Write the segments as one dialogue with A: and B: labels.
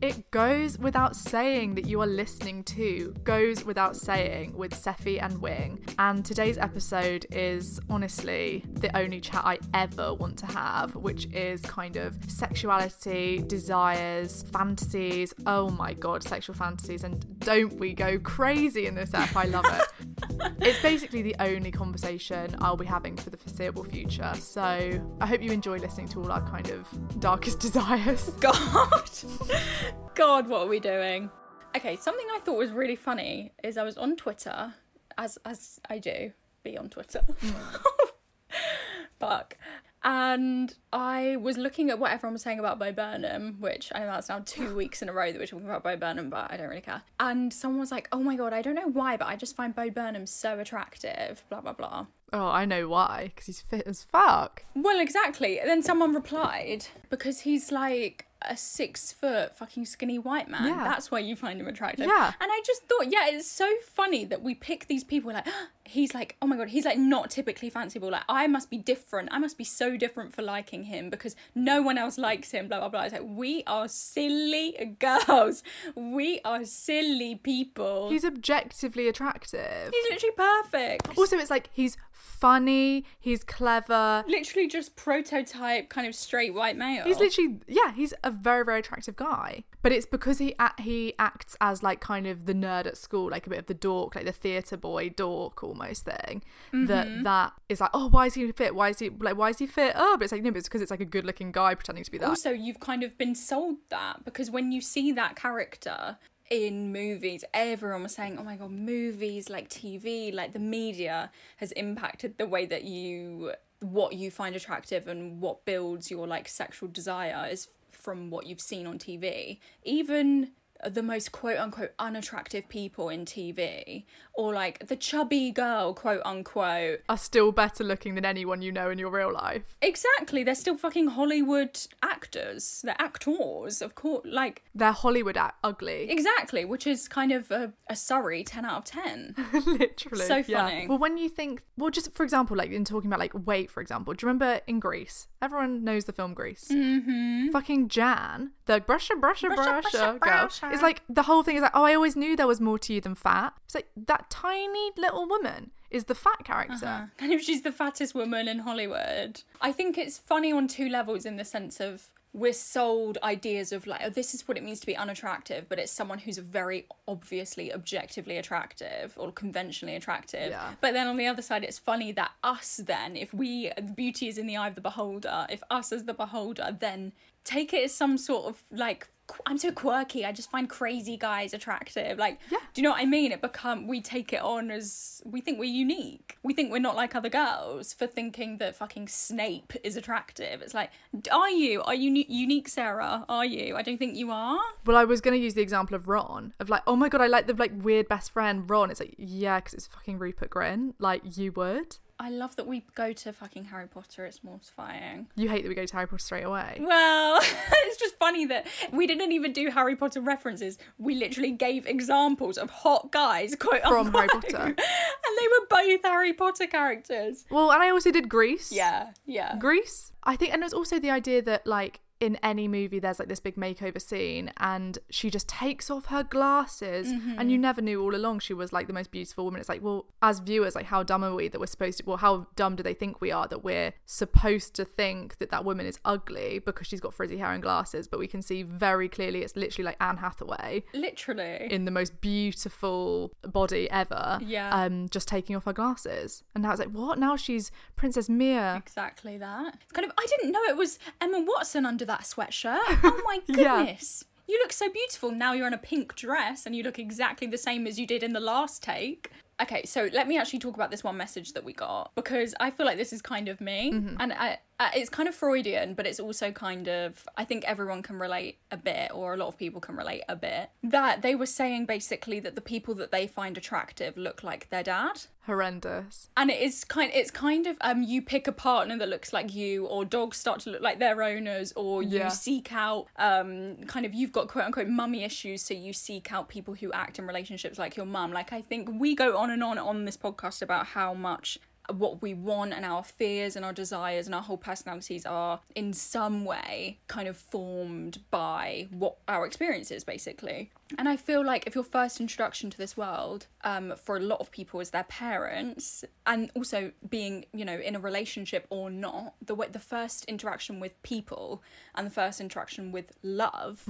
A: It goes without saying that you are listening to Goes Without Saying with Seffi and Wing. And today's episode is honestly the only chat I ever want to have, which is kind of sexuality, desires, fantasies. Oh my god, sexual fantasies. And don't we go crazy in this app? I love it. it's basically the only conversation I'll be having for the foreseeable future. So I hope you enjoy listening to all our kind of darkest desires.
B: God. God, what are we doing? Okay, something I thought was really funny is I was on Twitter, as as I do, be on Twitter. Fuck. And I was looking at what everyone was saying about Bo Burnham, which I know that's now two weeks in a row that we're talking about Bo Burnham, but I don't really care. And someone was like, oh my god, I don't know why, but I just find Bo Burnham so attractive, blah, blah, blah.
A: Oh, I know why. Because he's fit as fuck.
B: Well, exactly. And then someone replied, because he's like a six foot fucking skinny white man.
A: Yeah.
B: That's why you find him attractive.
A: Yeah.
B: And I just thought, yeah, it's so funny that we pick these people like, he's like, oh my God, he's like not typically fanciable. Like, I must be different. I must be so different for liking him because no one else likes him, blah, blah, blah. It's like, we are silly girls. We are silly people.
A: He's objectively attractive.
B: He's literally perfect.
A: Also, it's like he's funny, he's clever.
B: literally just prototype kind of straight white male.
A: He's literally yeah, he's a very very attractive guy. But it's because he he acts as like kind of the nerd at school, like a bit of the dork, like the theatre boy dork almost thing. That mm-hmm. that is like, oh, why is he fit? Why is he like why is he fit? Oh, but it's like no, but it's because it's like a good looking guy pretending to be that.
B: also you've kind of been sold that because when you see that character in movies everyone was saying oh my god movies like tv like the media has impacted the way that you what you find attractive and what builds your like sexual desire is from what you've seen on tv even the most quote unquote unattractive people in TV, or like the chubby girl, quote unquote.
A: Are still better looking than anyone you know in your real life.
B: Exactly, they're still fucking Hollywood actors. They're actors, of course. Like,
A: They're Hollywood a- ugly.
B: exactly, which is kind of a, a Surrey 10 out of 10.
A: Literally.
B: So
A: yeah.
B: funny.
A: Well, when you think, well, just for example, like in talking about like weight, for example, do you remember in Grease? Everyone knows the film Grease. Mm-hmm. Fucking Jan, the brusher, brusher,
B: Brusher,
A: brusher,
B: brusher,
A: girl,
B: brusher.
A: Is like the whole thing is like, oh, I always knew there was more to you than fat. It's like that tiny little woman is the fat character. Uh-huh.
B: Kind of, she's the fattest woman in Hollywood. I think it's funny on two levels in the sense of we're sold ideas of like, oh, this is what it means to be unattractive, but it's someone who's very obviously objectively attractive or conventionally attractive.
A: Yeah.
B: But then on the other side, it's funny that us then, if we, the beauty is in the eye of the beholder, if us as the beholder then take it as some sort of like, I'm so quirky. I just find crazy guys attractive. Like,
A: Yeah.
B: do you know what I mean? It become we take it on as we think we're unique. We think we're not like other girls for thinking that fucking Snape is attractive. It's like, are you? Are you uni- unique, Sarah? Are you? I don't think you are.
A: Well, I was going to use the example of Ron, of like, oh my god, I like the like weird best friend Ron. It's like, yeah, because it's fucking Rupert Grint. Like, you would.
B: I love that we go to fucking Harry Potter. It's mortifying.
A: You hate that we go to Harry Potter straight away.
B: Well, it's just funny that we didn't even do Harry Potter references. We literally gave examples of hot guys, quote
A: From Harry. Potter.
B: and they were both Harry Potter characters.
A: Well, and I also did Grease.
B: Yeah, yeah.
A: Grease. I think, and there's also the idea that like in any movie there's like this big makeover scene and she just takes off her glasses and you never knew all along she was like the most beautiful woman. It's like, well, as viewers, like how dumb are we that we're supposed to well, how dumb do they think we are that we're supposed to think that that woman is ugly because she's got frizzy hair and glasses, but we can see very clearly it's literally like Anne Hathaway
B: Literally.
A: in the most beautiful body ever.
B: Yeah.
A: Um, just taking off her glasses. And now it's like, what? Now she's Princess Mia.
B: Exactly that. It's kind of I didn't know it was Emma Watson under that sweatshirt. Oh my
A: Yeah.
B: goodness. You look so beautiful. Now you're in a pink dress and you look exactly the same as you did in the last take. Okay, so let me actually talk about this one message that we got because I feel like this is kind of me, mm-hmm. and I, uh, it's kind of Freudian, but it's also kind of I think everyone can relate a bit, or a lot of people can relate a bit. That they were saying basically that the people that they find attractive look like their dad
A: Horrendous.
B: and it is kind it's kind of um you pick a partner that looks like you or dogs start to look like their owners or you
A: Yeah.
B: seek out um kind of you've got quote unquote mummy issues so you seek out people who act in relationships like your mum like i think we go on and on on this podcast about how much what we want and our fears and our desires and our whole personalities are in some way kind of formed by what our experience is basically and i feel like if your first introduction to this world um, for a lot of people is their parents and also being you know in a relationship or not the way the first interaction with people and the first interaction with love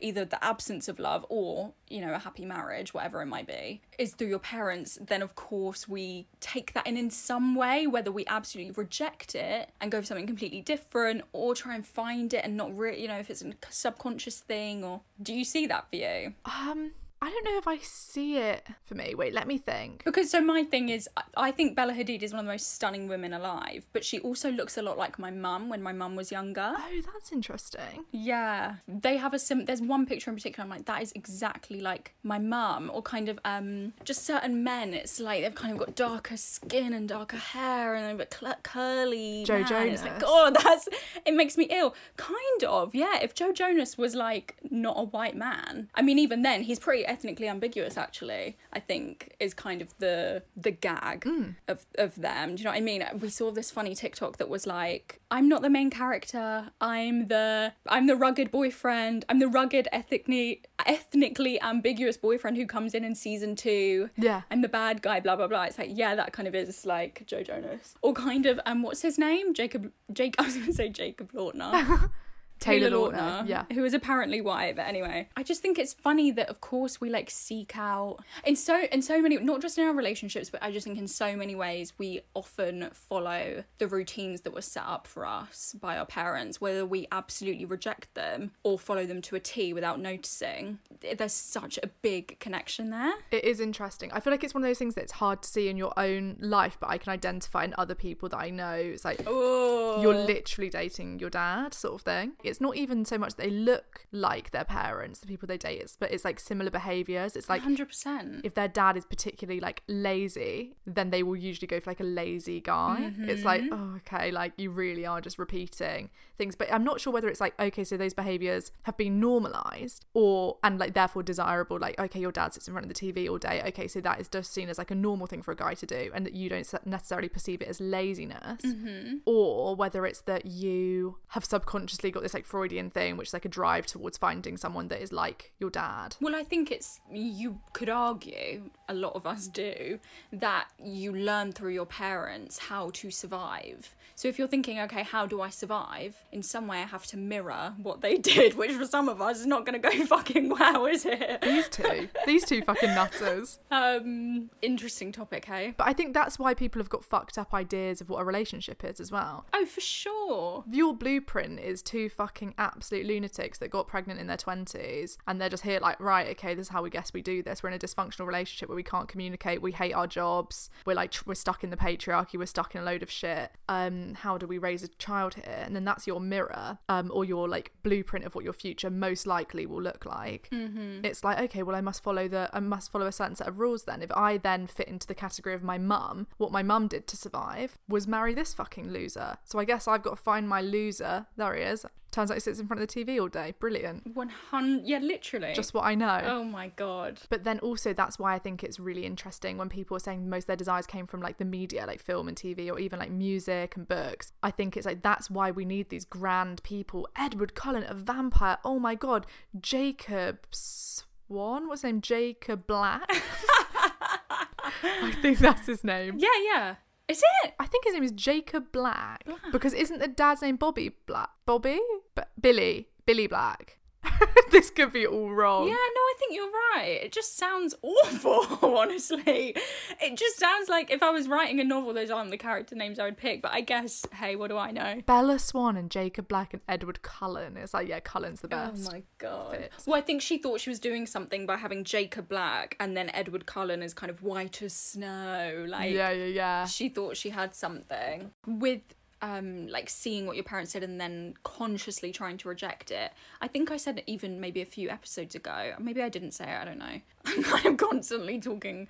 B: either the absence of love or you know a happy marriage whatever it might be is through your parents then of course we take that in in some way whether we absolutely reject it and go for something completely different or try and find it and not really you know if it's a subconscious thing or do you see that for you
A: Um, I don't know if I see it for me. Wait, let me think.
B: Because so my thing is, I- think Bella Hadid is one of the most stunning women alive, but she also looks a lot like my mum when my mum was younger.
A: Oh, that's interesting.
B: Yeah, they have a sim. There's one picture in particular. I'm like, that is exactly like my mum, or kind of um, just certain men. It's like they've kind of got darker skin and darker hair, and they're a bit cl- curly.
A: Joe
B: man. It's like,
A: Jonas.
B: oh, that's it makes me ill. Kind of, yeah. If Joe Jonas was like not a white man, I mean, even then he's pretty ethnically ambiguous. Actually, I think is kind of the the gag of of them. Do you know what I mean? We saw this funny TikTok that was like, I'm not the main character. I'm the I'm the rugged boyfriend. I'm the rugged ethnically ethnically ambiguous boyfriend who comes in in season two.
A: Yeah.
B: I'm the bad guy. Blah blah blah. It's like yeah, that kind of is like Joe Jonas or kind of um what's his name? Jacob Jake. I was gonna say Jacob Lautner.
A: Taylor Lautner, yeah.
B: who is apparently white. But anyway, I just think it's funny that of course we like seek out in so in so many not just in our relationships, but I just think in so many ways we often follow the routines that were set up for us by our parents, whether we absolutely reject them or follow them to a T without noticing. There's such a big connection there.
A: It is interesting. I feel like it's one of those things that's hard to see in your own life, but I can identify in other people that I know. It's like
B: Oh,
A: you're literally dating your dad, sort of thing. It's not even so much that they look like their parents, the people they date, it's, but it's like similar behaviors. It's like
B: hundred percent.
A: if their dad is particularly like lazy, then they will usually go for like a lazy guy. It's like, mm-hmm. oh, okay, like you really are just repeating things. But I'm not sure whether it's like, okay, so those behaviors have been normalized or, and like therefore desirable. Like, okay, your dad sits in front of the TV all day. Okay, so that is just seen as like a normal thing for a guy to do and that you don't necessarily perceive it as laziness. Mm-hmm. Or whether it's that you have subconsciously got this like Freudian thing, which is like a drive towards finding someone that is like your dad.
B: Well, I think it's you could argue a lot of us do that you learn through your parents how to survive. So if you're thinking, okay, how do I survive? In some way, I have to mirror what they did, which for some of us is not going to go fucking well, is it?
A: These two, these two fucking nutters.
B: Um, interesting topic, hey?
A: But I think that's why people have got fucked up ideas of what a relationship is as well.
B: Oh, for sure.
A: Your blueprint is two fucking absolute lunatics that got pregnant in their 20s and they're just here like, right, okay, this is how we guess we do this. We're in a dysfunctional relationship where we can't communicate, we hate our jobs, we're like, tr- we're stuck in the patriarchy, we're stuck in a load of shit. Um, how do we raise a child here? And then that's your mirror um, or your like blueprint of what your future most likely will look like. Mm-hmm. It's like, okay, well, I must follow the, I must follow a certain set of rules then. If I then fit into the category of my mum, what my mum did to survive was marry this fucking loser. So I guess I've got to find my loser. There he is. Turns out he sits in front of the TV all day. Brilliant.
B: 100 yeah literally
A: Just what I know.
B: oh my god
A: But then also that's why I think it's really interesting when people are saying most of their desires came from like the media, like film and TV, or even like music and books. I think it's like that's why we need these grand people. Edward Cullen, a vampire. Oh my god, Jacob Swan. What's his name? Jacob Black. I think that's his name.
B: yeah yeah is it
A: I think his name is Jacob Black, ah. because isn't the dad's name Bobby Black? Bobby? B- Billy. Billy Black. this could be all wrong.
B: Yeah, no, I think you're right. It just sounds awful, honestly. It just sounds like if I was writing a novel, those aren't the character names I would pick. But I guess, hey, what do I know?
A: Bella Swan and Jacob Black and Edward Cullen. It's like, yeah, Cullen's the oh best.
B: Oh my god.
A: Fits.
B: Well, I think she thought she was doing something by having Jacob Black and then Edward Cullen is kind of white as snow. Like,
A: yeah, yeah, yeah.
B: she thought she had something with um like seeing what your parents said and then consciously trying to reject it. I think i said it even maybe a few episodes ago. Maybe i didn't say it i don't know i'm kind of constantly talking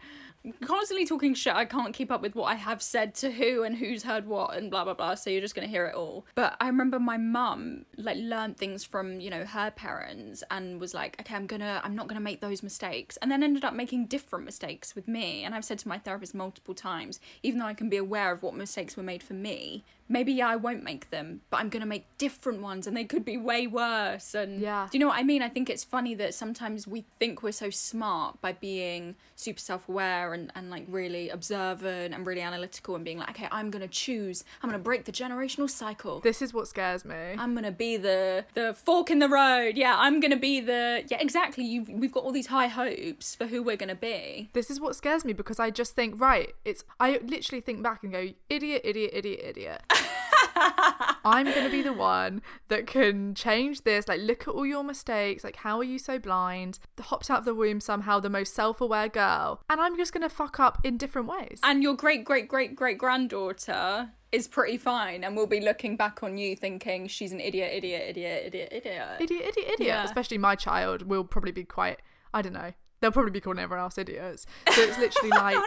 B: constantly talking shit. I can't keep up with what i have said to who and who's heard what and blah blah blah. So you're just gonna hear it all. But i remember my mum like learned things from you know her parents and was like okay i'm gonna i'm not gonna make those mistakes. And then ended up making different mistakes with me. And i've said to my therapist multiple times even though i can be aware of what mistakes were made for me maybe yeah i won't make them but i'm gonna make different ones and they could be way worse. And
A: Yeah.
B: do you know what i mean? I think it's funny that sometimes we think we're so smart by being super self-aware and, and like really observant and really analytical and being like okay i'm gonna choose i'm gonna break the generational cycle
A: This is what scares me.
B: I'm gonna be the the fork in the road. Yeah, I'm gonna be the yeah exactly. You we've got all these high hopes for who we're gonna be.
A: this is what scares me because I just think, right, it's I literally think back and go, idiot, idiot, idiot, idiot. I'm gonna be the one that can change this. Like, look at all your mistakes. Like, how are you so blind? Hopped out of the womb somehow, the most self-aware girl, and I'm just gonna fuck up in different ways.
B: And your great great great great granddaughter is pretty fine, and we'll be looking back on you thinking she's an idiot, idiot, idiot, idiot, idiot.
A: idiot, idiot, idiot.
B: Yeah.
A: Especially my child will probably be quite. I don't know. They'll probably be calling everyone else idiots. So it's literally like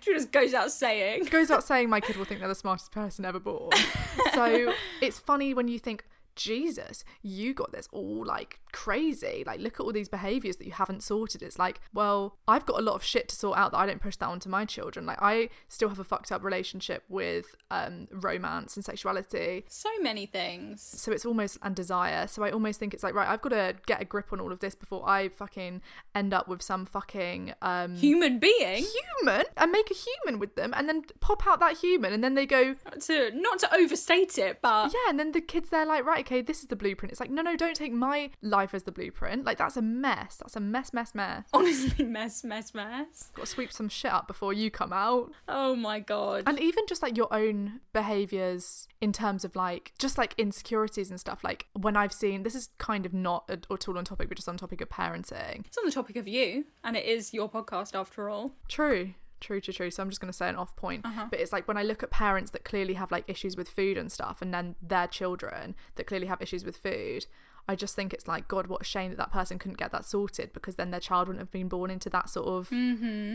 B: she just goes out saying.
A: goes out saying my kid will think they're the smartest person ever born. so it's funny when you think, Jesus, you got this all like crazy. Like, look at all these behaviors that you haven't sorted. It's like, well, I've got a lot of shit to sort out that I don't push that onto my children. Like, I still have a fucked up relationship with um, romance and sexuality.
B: So many things.
A: So it's almost and desire. So I almost think it's like, right, I've got to get a grip on all of this before I fucking end up with some fucking um,
B: Human being
A: human and make a human with them and then pop out that human and then they go
B: to not to overstate it, but
A: yeah and then the kids they're like right okay this is the blueprint it's like no no don't take my life as the blueprint like that's a mess that's a mess mess mess
B: honestly, mess, mess, mess.
A: got to sweep some shit up before you come out
B: Oh my god.
A: and even just like your own behaviors in terms of like just like insecurities and stuff like when i've seen this is kind of not at, at all on topic but just on topic of parenting
B: It's on the topic of you, and it is your podcast after all.
A: True. True, true, true. So I'm just going to say an off point. But it's like when I look at parents that clearly have like issues with food and stuff, and then their children that clearly have issues with food, I just think it's like, God, what a shame that that person couldn't get that sorted because then their child wouldn't have been born into that sort of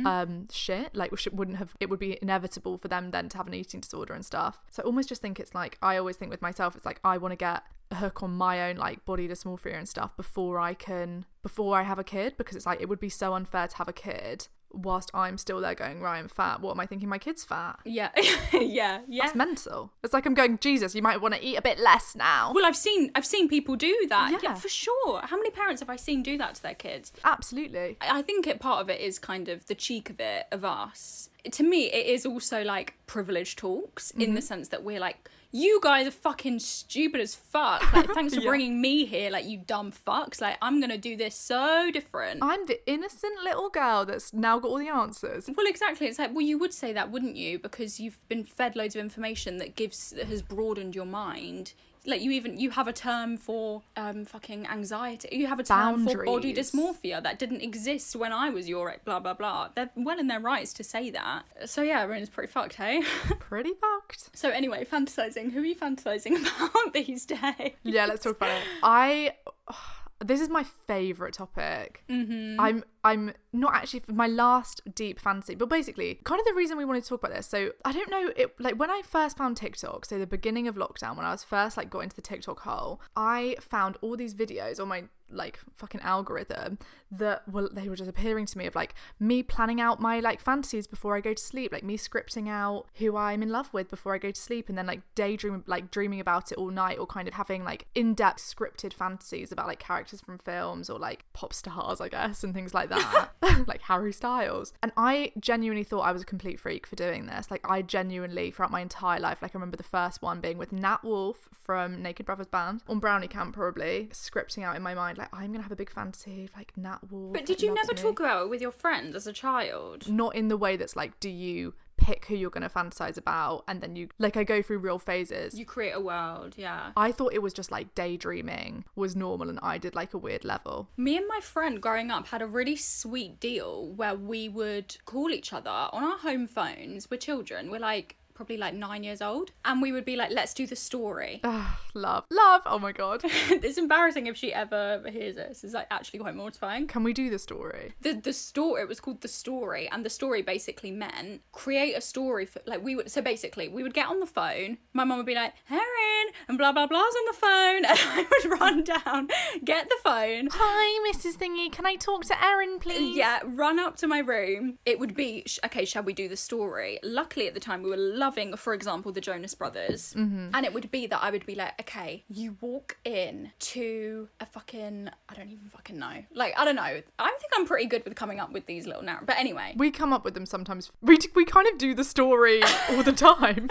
A: um, shit. Like, wouldn't have, it would be inevitable for them then to have an eating disorder and stuff. So I almost just think it's like, I always think with myself, it's like, I want to get a hook on my own like body dysmorphia and stuff before I can, before I have a kid because it's like, it would be so unfair to have a kid whilst I'm still there going, right, I'm fat. What am I thinking? My kid's fat.
B: Yeah, yeah, yeah.
A: That's mental. It's like I'm going, Jesus, you might want to eat a bit less now.
B: Well, I've seen I've seen people do that. Yeah.
A: Yeah.
B: for sure. How many parents have I seen do that to their kids?
A: Absolutely.
B: I I think it part of it is kind of the cheek of it of us. To me, it is also like privilege talks in
A: Mm-hmm.
B: the sense that we're like, you guys are fucking stupid as fuck. Like, thanks for
A: Yeah.
B: bringing me here. Like, you dumb fucks. Like, I'm gonna do this so different.
A: I'm the innocent little girl that's now got all the answers.
B: Well, exactly. It's like, well, you would say that, wouldn't you? Because you've been fed loads of information that gives that has broadened your mind. Like you even you have a term for um fucking anxiety. You have a term for body dysmorphia that didn't exist when I was your age, blah blah blah. They're well in their rights to say that. So yeah, everyone's pretty fucked, hey.
A: Pretty fucked.
B: so anyway, fantasizing. Who are you fantasizing about these days?
A: Yeah, let's talk about it. I. This is my favorite topic. Mm-hmm. I'm. I'm not actually my last deep fantasy, but basically, kind of the reason we wanted to talk about this. So I don't know, it like when I first found TikTok, so the beginning of lockdown, when I was first like got into the TikTok hole, I found all these videos on my like fucking algorithm that were they were just appearing to me of like me planning out my like fantasies before I go to sleep, like me scripting out who I'm in love with before I go to sleep, and then like daydream like dreaming about it all night, or kind of having like in-depth scripted fantasies about like characters from films or like pop stars, I guess, and things like that, like Harry Styles. And I genuinely thought I was a complete freak for doing this. Like I genuinely throughout my entire life, like I remember the first one being with Nat Wolff from Naked Brothers Band on Brownie Camp, probably scripting out in my mind like I'm gonna have a big fantasy of like Nat Wolff.
B: But did you never
A: me.
B: talk about it with your friends as a child?
A: Not in the way that's like, do you pick who you're gonna fantasize about, and then you like I go through real phases.
B: You create a world, yeah.
A: I thought it was just like daydreaming was normal, and I did like a weird level.
B: Me and my friend growing up had a really sweet deal where we would call each other on our home phones. We're children. We're like probably like nine years old. And we would be like, let's do the story.
A: Love, love. Oh my god.
B: it's embarrassing if she ever hears this. It's like actually quite mortifying.
A: Can we do the story?
B: The the story it was called the story, and the story basically meant create a story for like we would so basically we would get on the phone, my mum would be like, Erin and blah blah blah's on the phone and I would run down, get the phone,
A: Hi, Mrs. Thingy. Can I talk to Erin, please?
B: yeah, run up to my room. It would be, okay, shall we do the story? Luckily, at the time, we were loving, for example, the Jonas Brothers. Mm-hmm. And it would be that I would be like, okay, you walk in to a fucking, I don't even fucking know. Like, I don't know. I think I'm pretty good with coming up with these little narratives. But anyway.
A: We come up with them sometimes. We we kind of do the story all the time.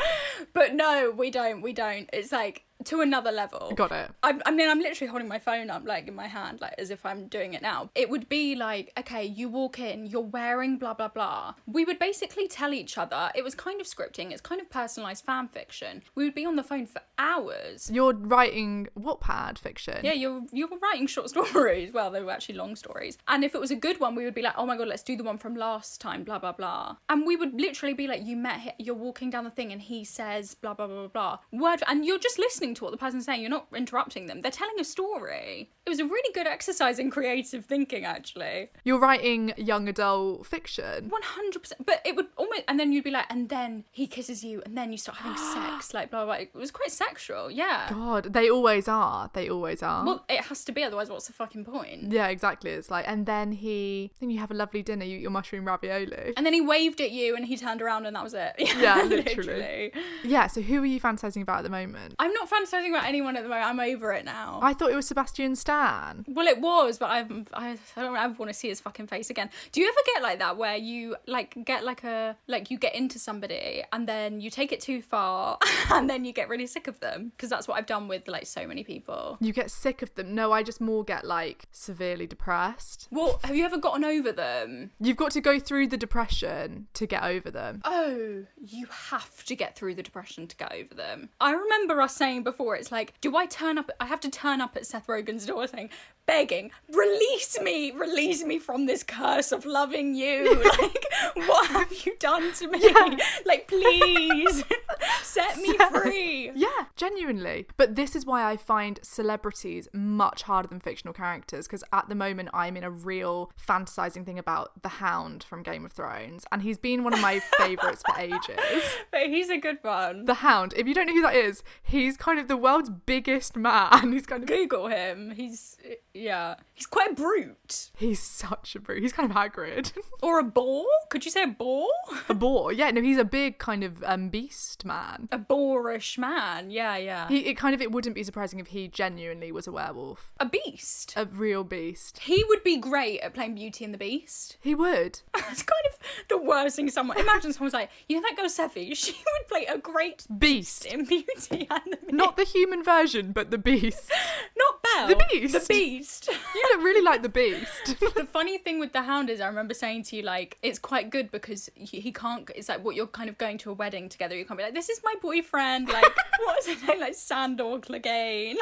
B: But no, we don't. We don't. It's like to another level.
A: Got it.
B: I, I mean, I'm literally holding my phone up, like in my hand, like as if I'm doing it now. It would be like, okay, you walk in, you're wearing blah blah blah. We would basically tell each other. It was kind of scripting. It's kind of personalized fan fiction. We would be on the phone for hours.
A: You're writing Wattpad fiction.
B: Yeah, you're you're writing short stories. Well, they were actually long stories. And if it was a good one, we would be like, oh my god, let's do the one from last time, blah blah blah. And we would literally be like, you met, him, you're walking down the thing, and he says blah blah blah blah blah. Word, and you're just listening to what the person's saying. You're not interrupting them. They're telling a story. It was a really good exercise in creative thinking, actually.
A: You're writing young adult fiction.
B: One hundred percent. But it would almost, and then you'd be like, and then he kisses you, and then you start having sex, like blah blah. blah. It was quite sexual, yeah.
A: God, they always are. They always are.
B: Well, it has to be, otherwise, what's the fucking point?
A: yeah, exactly. It's like, and then he, then you have a lovely dinner. You eat your mushroom ravioli.
B: And then he waved at you, and he turned around, and that was it.
A: Yeah, literally. Yeah. So who are you fantasizing about at the moment?
B: I'm not fantasizing about anyone at the moment. I'm over it now.
A: I thought it was Sebastian Stan.
B: well, it was, but I'm, I, I don't ever want to see his fucking face again. Do you ever get like that where you like get like a like you get into somebody and then you take it too far and then you get really sick of them? Because that's what I've done with like so many people.
A: You get sick of them. No, I just more get like severely depressed.
B: Well, have you ever gotten over them?
A: You've got to go through the depression to get over them.
B: Oh, you have to get through the depression to get over them. I remember us saying before, it's like, do I turn up? I have to turn up at Seth Rogen's door saying, begging, release me, release me from this curse of loving you. Like, what have you done to me? Like, please set me free.
A: Yeah, genuinely. But this is why I find celebrities much harder than fictional characters because at the moment I'm in a real fantasizing thing about the Hound from Game of Thrones, and he's been one of my favorites for ages.
B: But he's a good one.
A: The Hound, if you don't know who that is, he's kind of the world's biggest man. He's kind of
B: Google him. He's, yeah, he's quite a brute.
A: he's such a brute. He's kind of Hagrid.
B: Or a boar? Could you say a boar?
A: a boar. Yeah, no, he's a big kind of um, beast man.
B: A boorish man. Yeah, yeah.
A: He, it kind of it wouldn't be surprising if he genuinely was a werewolf,
B: a beast.
A: a real beast.
B: He would be great at playing Beauty and the Beast.
A: He would.
B: It's kind of the worst thing someone. Imagine someone's like, you know that girl Seffi? She would play a great
A: Beast.
B: in Beauty and the Beast.
A: Not the human version, but the beast.
B: not Belle.
A: The Beast.
B: The Beast.
A: You look really like the beast.
B: the funny thing with the Hound is, I remember saying to you like, it's quite good because he, he can't. It's like what you're kind of going to a wedding together. You can't be like, this is my boyfriend. Like, what's his name? Like Sandor Clegane.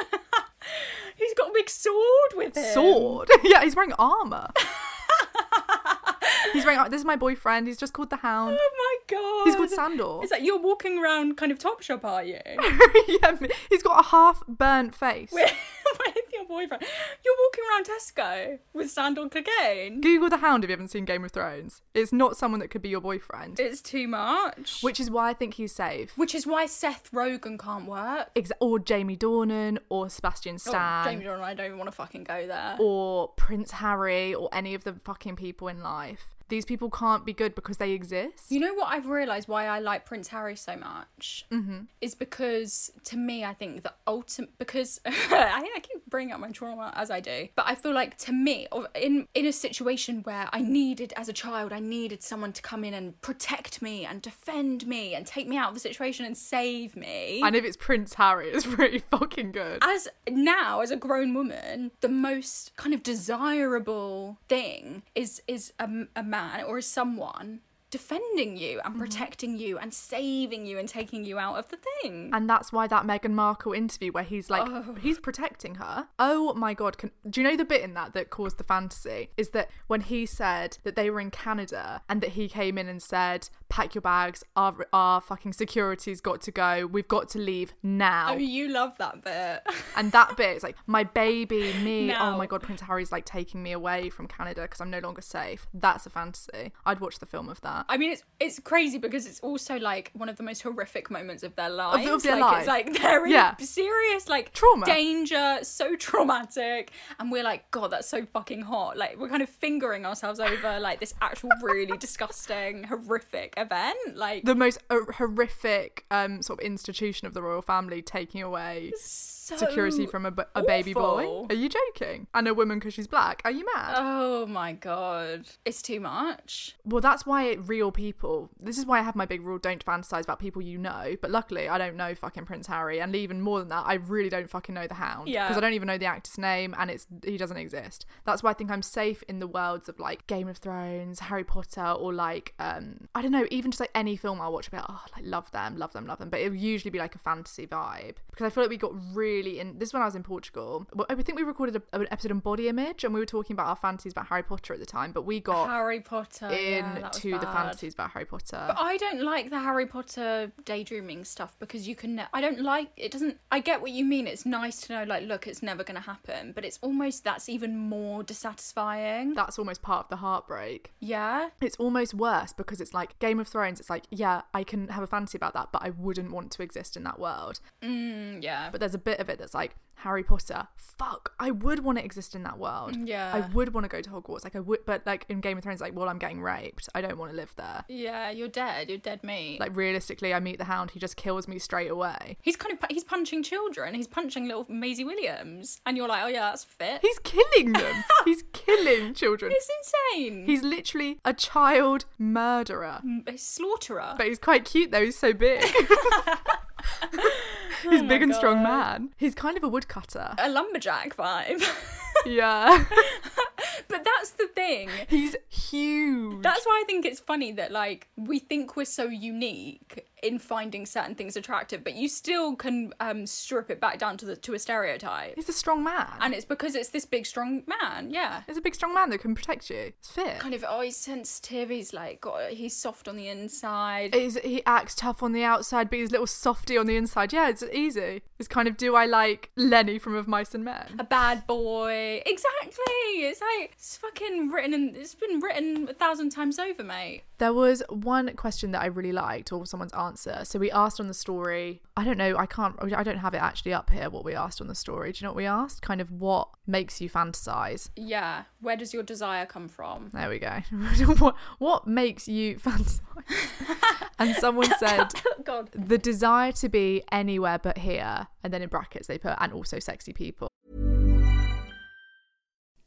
B: He's got a big sword with him.
A: Sword. Yeah, he's wearing armor. he's wearing. This is my boyfriend. He's just called the Hound.
B: Oh my god.
A: He's called Sandor.
B: It's like you're walking around kind of Topshop, are you?
A: yeah, he's got a half burnt face.
B: with, with your boyfriend. You're walking around Tesco with Sandor Clegane.
A: Google the Hound if you haven't seen Game of Thrones. It's not someone that could be your boyfriend.
B: It's too much.
A: Which is why I think he's safe.
B: Which is why Seth Rogen can't work.
A: Ex- or Jamie Dornan or Sebastian
B: Oh,
A: Stan.
B: Jamie Dornan, I don't even want to fucking go there.
A: or Prince Harry or any of the fucking people in life. These people can't be good because they exist.
B: You know what I've realised why I like Prince Harry so much? Mm-hmm. Is because to me, I think the ultimate because I think I keep bringing up my trauma as I do, but I feel like to me, in in a situation where I needed as a child, I needed someone to come in and protect me and defend me and take me out of the situation and save me.
A: and if it's Prince Harry, it's pretty fucking good.
B: as now as a grown woman the most kind of desirable thing is is a, a man or someone defending you and mm-hmm. protecting you and saving you and taking you out of the thing
A: And that's why that Meghan Markle interview where he's like, oh. he's protecting her. Oh my god! Can, do you know the bit in that that caused the fantasy? Is that when he said that they were in Canada and that he came in and said, "Pack your bags. Our our fucking security's got to go. We've got to leave now."
B: oh you love that bit
A: And that bit, is like my baby, me.
B: Oh now.
A: Oh my god, Prince Harry's like taking me away from Canada because I'm no longer safe. That's a fantasy. I'd watch the film of that.
B: I mean, it's it's crazy because it's also like one of the most horrific moments of their lives.
A: of their
B: like,
A: life.
B: It's like they're in
A: Yeah.
B: serious like
A: Trauma.
B: danger, so traumatic, and we're like, God, that's so fucking hot. Like we're kind of fingering ourselves over like this actual really disgusting, horrific event. Like
A: The most uh, horrific um, sort of institution of the royal family taking away
B: so
A: security from a, b- a baby boy. Are you joking? And a woman because she's black. Are you mad?
B: Oh my god, it's too much.
A: well, that's why real people. This is why I have my big rule: don't fantasize about people you know. But luckily, I don't know fucking Prince Harry, and even more than that, I really don't fucking know the Hound.
B: Yeah.
A: Because I don't even know the actor's name, and it's he doesn't exist. That's why I think I'm safe in the worlds of like Game of Thrones, Harry Potter, or like um I don't know, even just like any film I'll watch. I'll be like, oh, like love them, love them, love them. But it will usually be like a fantasy vibe because I feel like we got really in. This is when I was in Portugal. Well, I think we recorded a, an episode on body image, and we were talking about our fantasies about Harry Potter at the time. But we got
B: Harry Potter yeah,
A: into the
B: bad.
A: Fantasies about Harry Potter.
B: But I don't like the Harry Potter daydreaming stuff because you can. Ne- I don't like it. Doesn't. I get what you mean. It's nice to know, like, look, it's never going to happen. But it's almost that's even more dissatisfying.
A: That's almost part of the heartbreak.
B: yeah.
A: It's almost worse because it's like Game of Thrones. It's like, yeah, I can have a fantasy about that, but I wouldn't want to exist in that world.
B: Mm, yeah.
A: But there's a bit of it that's like Harry Potter. Fuck, I would want to exist in that world.
B: Yeah.
A: I would want to go to Hogwarts. Like I would, but like in Game of Thrones, like, well, I'm getting raped. I don't want to live there.
B: yeah. You're dead. You're dead meat.
A: Like realistically, I meet the Hound. He just kills me straight away.
B: he's kind of he's punching children. He's punching little Maisie Williams, and you're like, oh yeah, that's fit.
A: He's killing them. He's killing children.
B: it's insane.
A: He's literally a child murderer.
B: a slaughterer.
A: But he's quite cute though. He's so big. he's
B: Oh
A: big and strong man. He's kind of a woodcutter.
B: a lumberjack vibe.
A: yeah.
B: but that's the thing.
A: He's huge.
B: That's why I think it's funny that like we think we're so unique in finding certain things attractive, but you still can um, strip it back down to the to a stereotype.
A: He's a strong man.
B: And it's because it's this big strong man, yeah.
A: it's a big strong man that can protect you. It's fit.
B: Kind of oh he's sensitive, he's like got he's soft on the inside.
A: He's, he acts tough on the outside, but he's a little softy on the inside. Yeah, it's easy. It's kind of do I like Lenny from Of Mice and Men?
B: a bad boy. Exactly. It's like it's fucking written and it's been written a thousand times over, mate.
A: There was one question that I really liked, or someone's answer. So we asked on the story. I don't know. I can't. I don't have it actually up here. What we asked on the story. Do you know what we asked? Kind of what makes you fantasize.
B: Yeah. Where does your desire come from?
A: There we go. what what makes you fantasize? and someone said
B: God.
A: the desire to be anywhere but here, and then in brackets they put and also sexy people.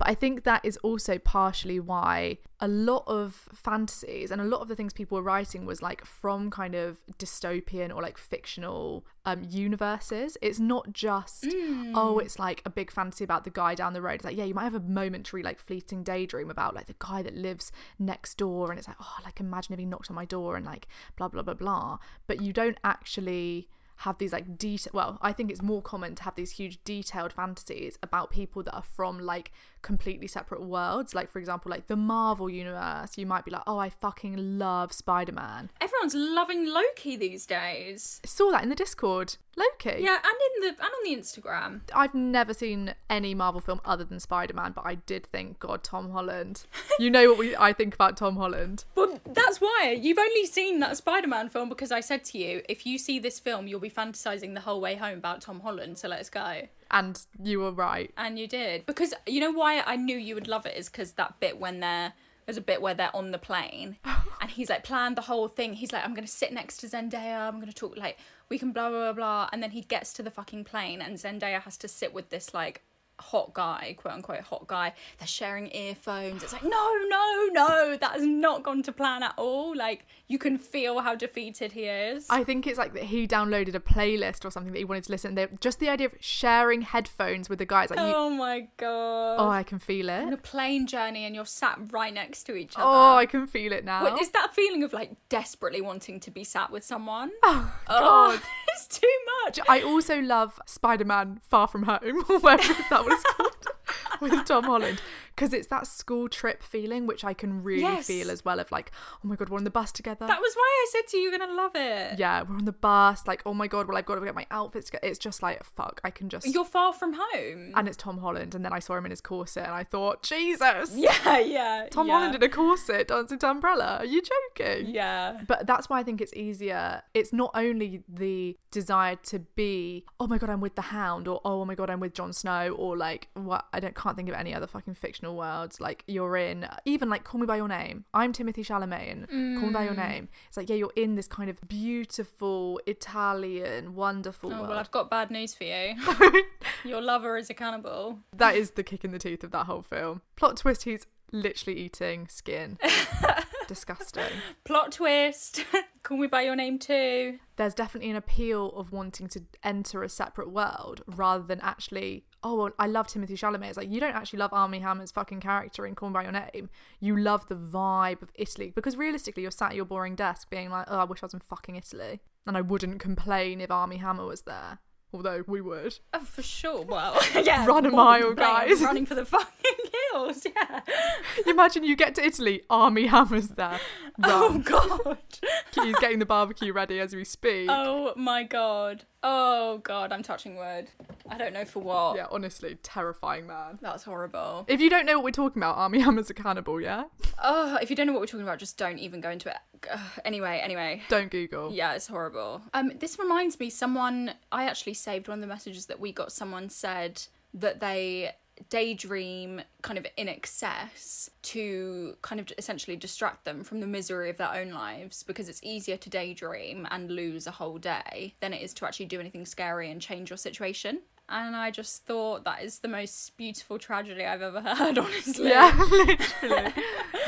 A: But I think that is also partially why a lot of fantasies and a lot of the things people were writing was like from kind of dystopian or like fictional um, universes. It's not just, oh, it's like a big fantasy about the guy down the road. It's like, yeah, you might have a momentary like fleeting daydream about like the guy that lives next door and it's like, oh, like imagine if he knocked on my door and like blah, blah, blah, blah. But you don't actually have these like detail well i think it's more common to have these huge detailed fantasies about people that are from like completely separate worlds like for example like the marvel universe you might be like oh i fucking love spider-man
B: Everyone's loving Loki these days.
A: I saw that in the discord loki
B: Yeah, and in the and on the Instagram.
A: I've never seen any Marvel film other than Spider Man, but I did think, God, Tom Holland. You know what we I think about Tom Holland.
B: Well, that's why you've only seen that Spider-Man film because I said to you, if you see this film, you'll be fantasizing the whole way home about Tom Holland. So let's go.
A: And you were right.
B: And you did because you know why I knew you would love it is because that bit when they're there's a bit where they're on the plane and he's like planned the whole thing. He's like, I'm gonna sit next to Zendaya. I'm gonna talk like we can blah blah blah blah. And then he gets to the fucking plane and Zendaya has to sit with this like hot guy, quote unquote hot guy. They're sharing earphones. It's like no no no, that has not gone to plan at all. Like you can feel how defeated he is.
A: I think it's like that he downloaded a playlist or something that he wanted to listen. to. Just the idea of sharing headphones with the guys, like, you,
B: oh my god.
A: oh, I can feel it.
B: on a plane journey and you're sat right next to each other.
A: Oh, I can feel it now.
B: Wait, is that feeling of like desperately wanting to be sat with someone?
A: Oh,
B: Oh,
A: God.
B: it's too much.
A: I also love Spider Man Far From Home, or whatever that was called, with Tom Holland. Because it's that school trip feeling, which I can really
B: Yes.
A: feel as well of like, oh my God, we're on the bus together.
B: That was why I said to you, you're gonna love it.
A: yeah, we're on the bus. Like, oh my god, well, I've got to get my outfits. together. It's just like, fuck, I can just.
B: You're far from home.
A: And it's Tom Holland, and then I saw him in his corset, and I thought, Jesus,
B: yeah, yeah.
A: Tom
B: yeah.
A: Holland in a corset dancing to Umbrella. Are you joking?
B: Yeah.
A: But that's why I think it's easier. It's not only the desire to be, oh my god, I'm with the Hound, or oh my god, I'm with Jon Snow, or like what I don't can't think of any other fucking fictional worlds. Like you're in, even like Call Me by Your Name. I'm Timothée Chalamet, and Call Me by
B: Mm.
A: Your Name. It's like yeah, you're in this kind of beautiful Italian, wonderful
B: Oh,
A: world.
B: well, I've got bad news for you. Your lover is a cannibal.
A: that is the kick in the teeth of that whole film. Plot twist: he's literally eating skin. Disgusting.
B: Plot twist. Call me by your name too.
A: there's definitely an appeal of wanting to enter a separate world rather than actually oh well, I love Timothée Chalamet. It's like you don't actually love Armie Hammer's fucking character in Call Me by Your Name. You love the vibe of Italy because realistically you're sat at your boring desk being like, oh, I wish I was in fucking Italy, and I wouldn't complain if Armie Hammer was there. Although we would.
B: Oh, for sure. Well, yeah.
A: Run a mile, guys.
B: Running for the fucking hills. Yeah.
A: Imagine you get to Italy, Armie Hammer's there.
B: Oh god.
A: He's getting the barbecue ready as we speak.
B: Oh my god. Oh god. I'm touching wood. I don't know for what.
A: Yeah, honestly, terrifying man.
B: That's horrible.
A: If you don't know what we're talking about, Armie Hammer's a cannibal, yeah?
B: Oh, if you don't know what we're talking about, just don't even go into it. Ugh, Anyway, anyway.
A: Don't Google.
B: Yeah, it's horrible. Um, this reminds me, someone I actually saved one of the messages that we got. Someone said that they daydream kind of in excess to kind of essentially distract them from the misery of their own lives because it's easier to daydream and lose a whole day than it is to actually do anything scary and change your situation. And I just thought that is the most beautiful tragedy I've ever heard, honestly.
A: Yeah, literally.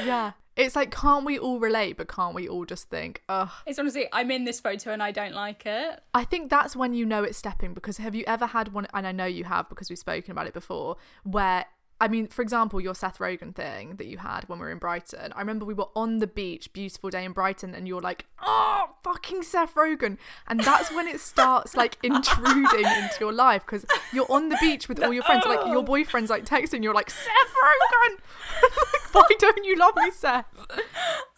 A: yeah. It's like, can't we all relate, but can't we all just think, ugh.
B: It's honestly, I'm in this photo and I don't like it.
A: I think that's when you know it's stepping because have you ever had one, and I know you have because we've spoken about it before, where I mean, for example, your Seth Rogen thing that you had when we were in Brighton. I remember we were on the beach, beautiful day in Brighton, and you're like, oh, fucking Seth Rogen. And that's when it starts like intruding into your life because you're on the beach with all your friends. Like your boyfriend's like texting, you're like, Seth Rogen. Why don't you love me, Seth?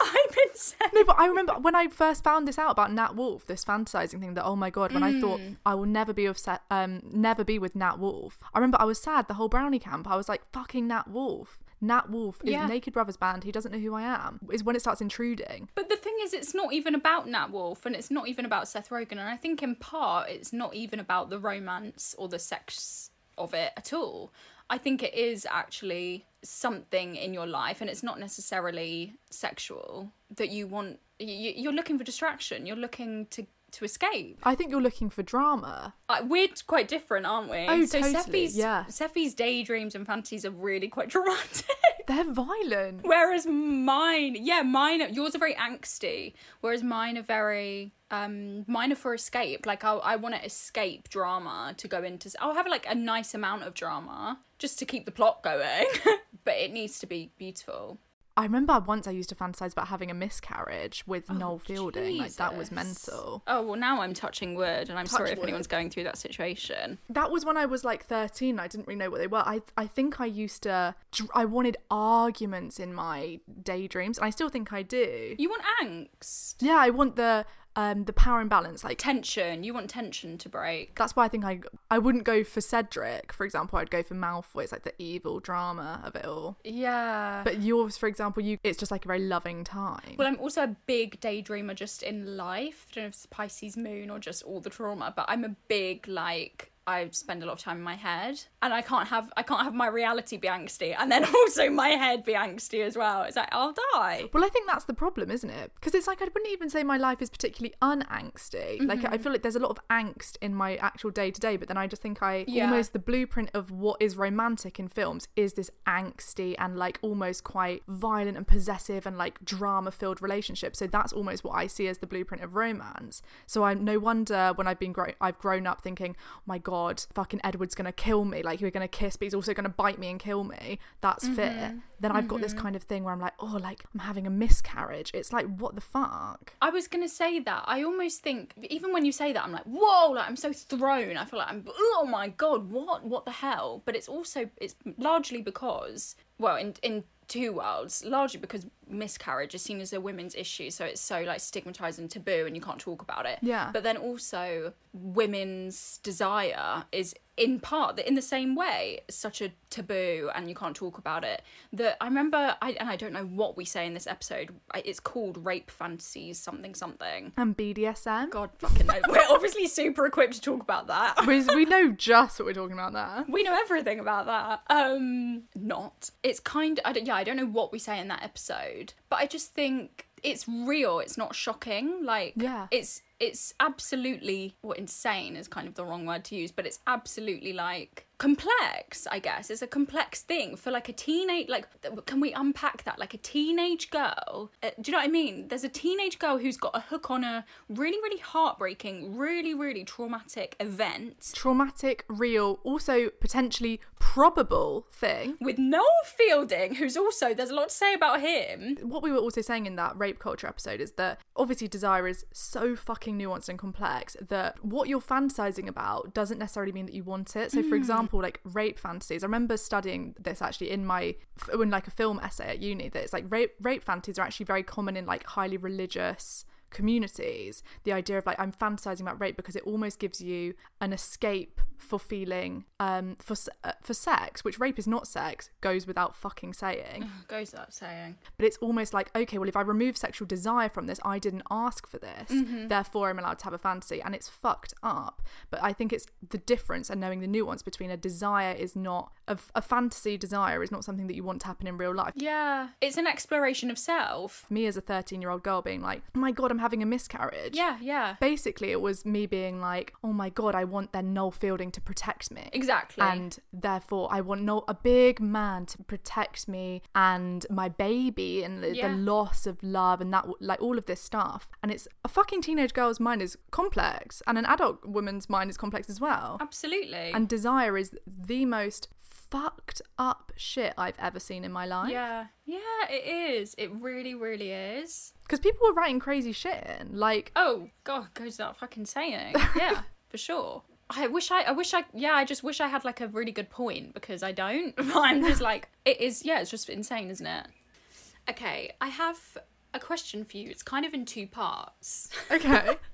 B: I'm insane.
A: No, but I remember when I first found this out about Nat Wolff, this fantasizing thing that oh my god, when I thought
B: Mm.
A: I will never be with Seth, um never be with Nat Wolff. I remember I was sad the whole brownie camp. I was like fucking Nat Wolff. Nat Wolff is
B: Yeah.
A: Naked Brothers band. He doesn't know who I am. Is when it starts intruding.
B: But the thing is, it's not even about Nat Wolff and it's not even about Seth Rogen. And I think in part, it's not even about the romance or the sex of it at all. I think it is actually something in your life and it's not necessarily sexual that you want. You, you're looking for distraction, you're looking to, to escape.
A: I think you're looking for drama.
B: Uh, we're quite different, aren't we?
A: Oh,
B: so
A: totally,
B: Seffi's,
A: yeah.
B: Seffi's daydreams and fantasies are really quite dramatic.
A: They're violent.
B: Whereas mine, yeah, mine, yours are very angsty. Whereas mine are very, um, mine are for escape. Like I, I want to escape drama to go into. I'll have like a nice amount of drama just to keep the plot going, but it needs to be beautiful.
A: I remember once I used to fantasize about having a miscarriage with oh, Noel Fielding. Like that was
B: Oh,
A: mental.
B: Oh well, now I'm touching wood, and I'm sorry
A: Touch
B: if anyone's going through that situation.
A: That was when I was like 13. I didn't really know what they were. I I think I used to I wanted arguments in my daydreams, and I still think I do.
B: You want angst,
A: Yeah, I want the um the power imbalance like
B: tension. You want tension to break.
A: that's why I think I I wouldn't go for Cedric, for example. I'd go for Malfoy. It's like the evil drama of it all.
B: Yeah.
A: But yours, for example, you it's just like a very loving time.
B: Well, I'm also a big daydreamer just in life. I don't know if it's Pisces moon or just all the trauma, but I'm a big like I spend a lot of time in my head, and I can't have I can't have my reality be angsty, and then also my head be angsty as well. It's like I'll die.
A: Well, I think that's the problem, isn't it? Because it's like I wouldn't even say my life is particularly unangsty. Like
B: Mm-hmm.
A: I feel like there's a lot of angst in my actual day to day, but then I just think I
B: Yeah.
A: almost the blueprint of what is romantic in films is this angsty and like almost quite violent and possessive and like drama filled relationship. So that's almost what I see as the blueprint of romance. So I'm no wonder when I've been grown I've grown up thinking, oh my god, fucking Edward's gonna kill me. Like you're gonna kiss, but he's also gonna bite me and kill me. That's
B: Mm-hmm.
A: Then I've got this kind of thing where I'm like, oh, like I'm having a miscarriage. It's like, what the fuck?
B: I was gonna say that. I almost think even when you say that, I'm like, whoa! Like I'm so thrown. I feel like I'm, oh my god, what, what the hell? But it's also it's largely because, well, in in two worlds, largely because miscarriage is seen as a women's issue, so it's so like stigmatized and taboo, and you can't talk about it.
A: Yeah.
B: But then also, women's desire is in part that, in the same way such a taboo and you can't talk about it that i remember I, and i don't know what we say in this episode it's called rape fantasies something something
A: And BDSM.
B: god fucking no we're obviously super equipped to talk about that
A: We, we know just what we're talking about there.
B: we know everything about that um not it's kind I don't, yeah i don't know what we say in that episode but i just think it's real it's not shocking like
A: Yeah.
B: it's it's absolutely well insane is kind of the wrong word to use but it's absolutely like complex i guess it's a complex thing for like a teenage like can we unpack that like a teenage girl uh, do you know what i mean there's a teenage girl who's got a hook on a really really heartbreaking really really traumatic event
A: Traumatic, real, also potentially probable thing.
B: with Noel Fielding, who's also there's a lot to say about him.
A: What we were also saying in that rape culture episode is that obviously desire is so fucking nuanced and complex that what you're fantasizing about doesn't necessarily mean that you want it. So, for example, like rape fantasies, I remember studying this actually in my in like a film essay at uni. That it's like rape rape fantasies are actually very common in like highly religious communities, the idea of like I'm fantasizing about rape because it almost gives you an escape for feeling um for uh, for sex, which rape is not sex, goes without fucking saying.
B: Goes without saying.
A: But it's almost like okay, well if I remove sexual desire from this, I didn't ask for this,
B: Mm-hmm.
A: therefore I'm allowed to have a fantasy, and it's fucked up. But I think it's the difference and knowing the nuance between a desire is not a, a fantasy desire is not something that you want to happen in real life.
B: Yeah. It's an exploration of self.
A: Me as a 13 year old girl being like, oh my god, I'm having a miscarriage.
B: Yeah, yeah.
A: Basically, it was me being like, oh my god, I want then Noel Fielding to protect me.
B: Exactly.
A: And therefore, I want no a big man to protect me and my baby and the,
B: Yeah.
A: the loss of love and that like all of this stuff. And it's a fucking teenage girl's mind is complex, and an adult woman's mind is complex as well.
B: Absolutely.
A: And desire is the most fucked up shit I've ever seen in my life.
B: yeah. Yeah, it is. It really, really is.
A: Because people were writing crazy shit in. Like,
B: Oh God, goes without fucking saying. Yeah, for sure. I wish I, I wish I, yeah, I just wish I had like a really good point because I don't. I'm just like, it is, yeah, it's just insane, isn't it? Okay, I have a question for you. It's kind of in two parts.
A: okay.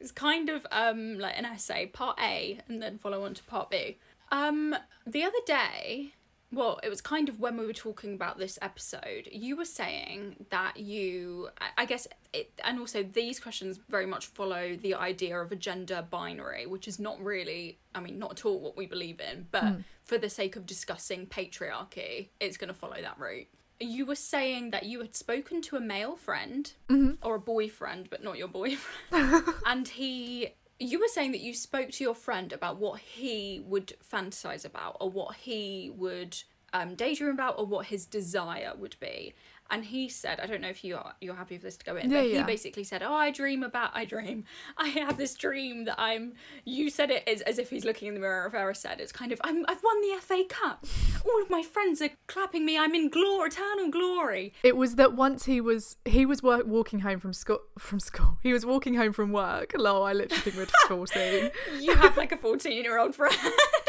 B: It's kind of um like an essay, part A, and then follow on to part B. Um, the other day, well, it was kind of when we were talking about this episode, you were saying that you, I- guess, it, and also these questions very much follow the idea of a gender binary, which is not really, I mean, not at all what we believe in, but hmm. for the sake of discussing patriarchy, it's going to follow that route. You were saying that you had spoken to a male friend mm-hmm. or a boyfriend, but not your boyfriend, and he you were saying that you spoke to your friend about what he would fantasize about or what he would um, daydream about or what his desire would be and he said i don't know if you are you're happy for this to go in
A: Yeah,
B: but he
A: yeah.
B: basically said oh i dream about i dream i have this dream that i'm you said it as, as if he's looking in the mirror Vera said it's kind of I'm, i've won the fa cup all of my friends are clapping me i'm in glory eternal glory
A: It was that once he was he was work, walking home from school from school. He was walking home from work. Lol, I literally think we're fourteen.
B: you have like a 14 year old friend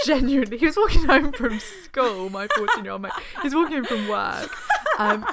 A: Genuinely, he was walking home from school. My fourteen-year-old mate. He's walking home from work. Um,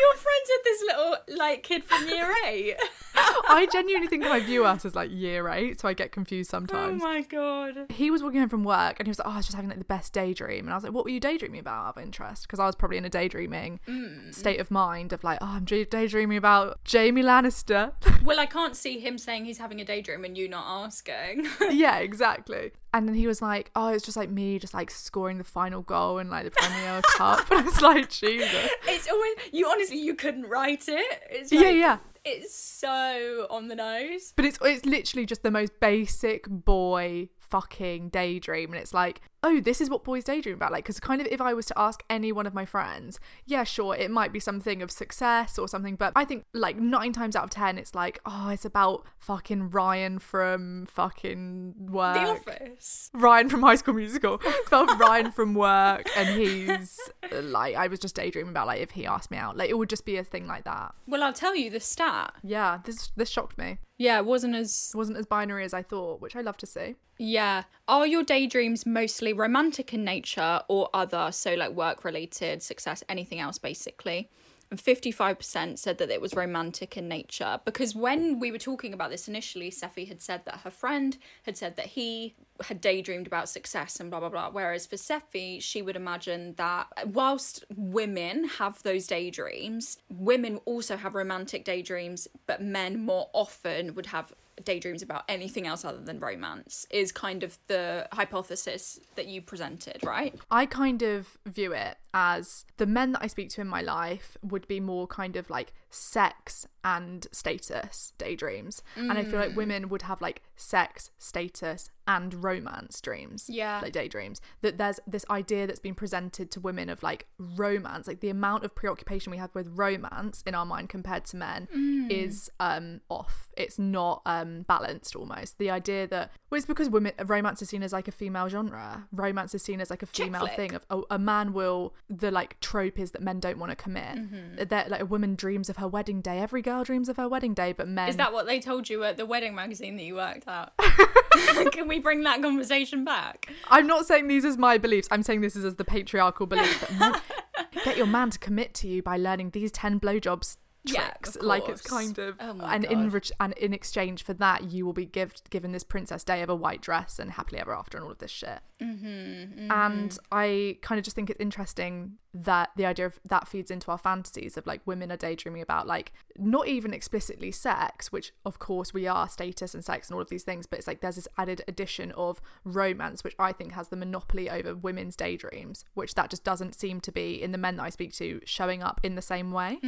B: your friends with this little like kid from year eight
A: I genuinely think I view us as like year eight, so I get confused sometimes.
B: oh my god
A: he was walking home from work and he was like, Oh, I was just having like the best daydream. And I was like, What were you daydreaming about out of interest? Because I was probably in a daydreaming
B: Mm.
A: state of mind of like, Oh, I'm daydreaming about Jaime Lannister.
B: Well, I can't see him saying he's having a daydream and you not asking.
A: yeah, exactly. And then he was like, Oh, it's just like me just like scoring the final goal in like the Premier Cup. And it's like, Jesus.
B: it's always you. Honestly, you couldn't write it. It's
A: Yeah, yeah.
B: It's so on the nose.
A: But it's it's literally just the most basic boy fucking daydream and it's like oh this is what boys daydream about like because kind of if i was to ask any one of my friends yeah sure it might be something of success or something but i think like nine times out of ten it's like oh it's about fucking ryan from fucking work
B: The Office.
A: Ryan from High School Musical. It's about Ryan from work, and he's like, I was just daydreaming about like if he asked me out, like it would just be a thing like that.
B: Well, I'll tell you the stat.
A: Yeah, this this shocked me.
B: Yeah, it wasn't as
A: wasn't as binary as I thought, which I love to see.
B: Yeah. Are your daydreams mostly romantic in nature or other? So, like work related, success, anything else, basically? And 55% said that it was romantic in nature. Because when we were talking about this initially, Seffi had said that her friend had said that he had daydreamed about success and blah, blah, blah. Whereas for Seffi, she would imagine that whilst women have those daydreams, women also have romantic daydreams, but men more often would have daydreams about anything else other than romance is kind of the hypothesis that you presented, right?
A: I kind of view it as the men that I speak to in my life would be more kind of like sex and status daydreams. And I feel like women would have like sex, status, and romance dreams.
B: Yeah.
A: Like daydreams. That there's this idea that's been presented to women of like romance, like the amount of preoccupation we have with romance in our mind compared to men is um off. It's not um balanced almost. The idea that well, it's because women romance is seen as like a female genre. Romance is seen as like a female thing of oh, a man will the like trope is that men don't want to commit.
B: Mm-hmm.
A: That like a woman dreams of her wedding day. Every girl dreams of her wedding day, but men
B: Is that what they told you at the wedding magazine that you worked at? Can we bring that conversation back?
A: I'm not saying these as my beliefs. I'm saying this is as the patriarchal belief that get your man to commit to you by learning these 10 blowjobs
B: Yeah,
A: tricks.
B: of
A: like it's kind of
B: Oh
A: and in ret- and in exchange for that, you will be give, given this princess day of a white dress and happily ever after and all of this shit.
B: Mm-hmm,
A: And I kind of just think it's interesting that the idea of that feeds into our fantasies of like women are daydreaming about like not even explicitly sex, which of course we are status and sex and all of these things, but it's like there's this added addition of romance, which I think has the monopoly over women's daydreams, which that just doesn't seem to be in the men that I speak to showing up in the same way.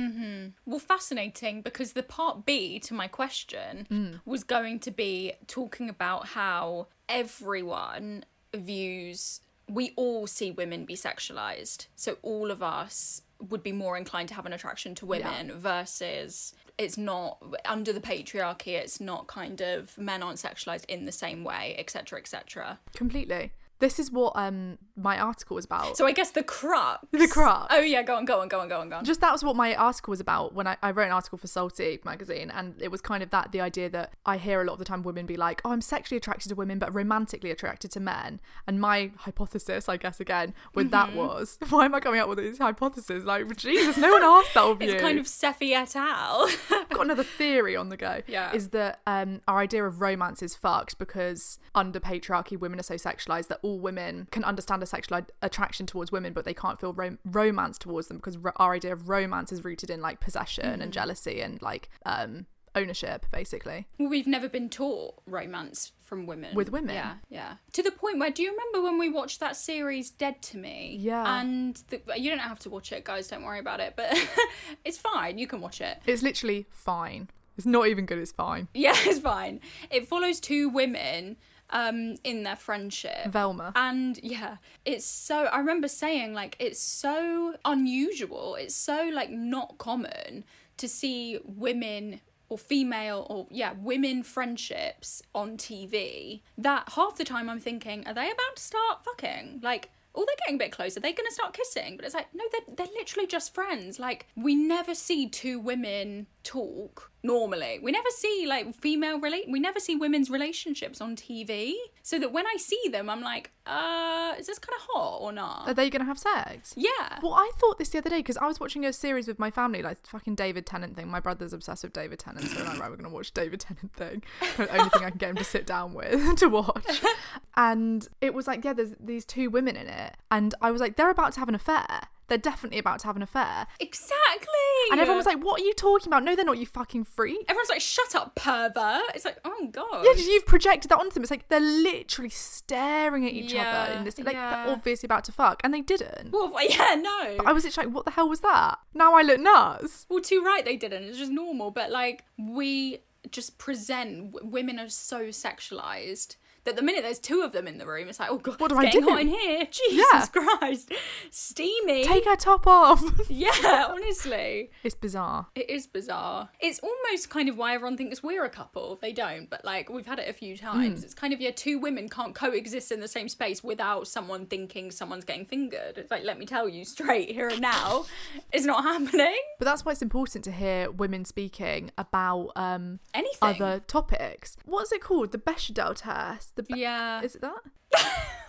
B: Well, fascinating because the part B to my question
A: Mm.
B: was going to be talking about how everyone views, we all see women be sexualized. So all of us would be more inclined to have an attraction to women versus it's not under the patriarchy, it's not kind of men aren't sexualized in the same way, etc., etc.
A: Completely. This is what um my article was about.
B: So I guess the crux.
A: The crux.
B: Oh yeah, go on, go on, go on, go on, go on.
A: just that was what my article was about when I, I wrote an article for Salty magazine and it was kind of that the idea that I hear a lot of the time women be like oh I'm sexually attracted to women but romantically attracted to men and my hypothesis I guess again with that
B: Mm-hmm.
A: was why am I coming up with these hypotheses like Jesus no one asked that of you
B: it's kind of Sephi et al.
A: Got another theory on the go.
B: Yeah.
A: Is that um, our idea of romance is fucked because under patriarchy, women are so sexualized that all women can understand a sexual attraction towards women, but they can't feel rom- romance towards them because our idea of romance is rooted in like possession
B: Mm-hmm.
A: and jealousy and like um, ownership, basically.
B: Well, we've never been taught romance from women.
A: With women?
B: Yeah, yeah. To the point where, do you remember when we watched that series Dead to Me?
A: Yeah.
B: And the, you don't have to watch it, guys, don't worry about it, but it's fine. You can watch it.
A: It's literally fine. It's not even good, it's fine.
B: Yeah, it's fine. It follows two women um in their friendship.
A: Velma.
B: And yeah, it's so I remember saying like it's so unusual. It's so like not common to see women or female or yeah, women friendships on TV that half the time I'm thinking, are they about to start fucking? Like Oh, they're getting a bit closer. They're going to start kissing. But it's like, no, they're, they're literally just friends. Like, we never see two women talk normally. We never see, like, female relate. We never see women's relationships on TV. So that when I see them, I'm like, uh, is this kind of hot or not?
A: Are they going to have sex?
B: yeah.
A: Well, I thought this the other day because I was watching a series with my family, like fucking David Tennant thing. My brother's obsessed with David Tennant, so I'm like, right, we're gonna watch David Tennant thing. The only thing I can get him to sit down with to watch. And it was like, yeah, there's these two women in it, and I was like, they're about to have an affair. They're definitely about to have an affair.
B: Exactly.
A: And everyone was like, what are you talking about? No, they're not. You fucking freak.
B: everyone's like, shut up, pervert. It's like, oh, God.
A: Yeah, you've projected that onto them. It's like they're literally staring at each other in this. Like
B: yeah.
A: they're obviously about to fuck, and they didn't.
B: Well, yeah, no.
A: But I was literally like, what the hell was that? Now I look nuts.
B: Well, too right they didn't. It's just normal. But like we just present w- women are so sexualized that the minute there's two of them in the room, it's like, oh god,
A: What do I do?
B: hot in here. Jesus
A: Yeah.
B: Christ, steamy.
A: Take her top off.
B: yeah, honestly,
A: it's bizarre.
B: it is bizarre. It's almost kind of why everyone thinks we're a couple. They don't, but like we've had it a few times.
A: Hmm.
B: It's kind of yeah, two women can't coexist in the same space without someone thinking someone's getting fingered. It's like let me tell you straight here and now, it's not happening.
A: But that's why it's important to hear women speaking about um
B: Anything.
A: other topics. What's it called? The Bechdel test. The Be-
B: Yeah.
A: Is it that?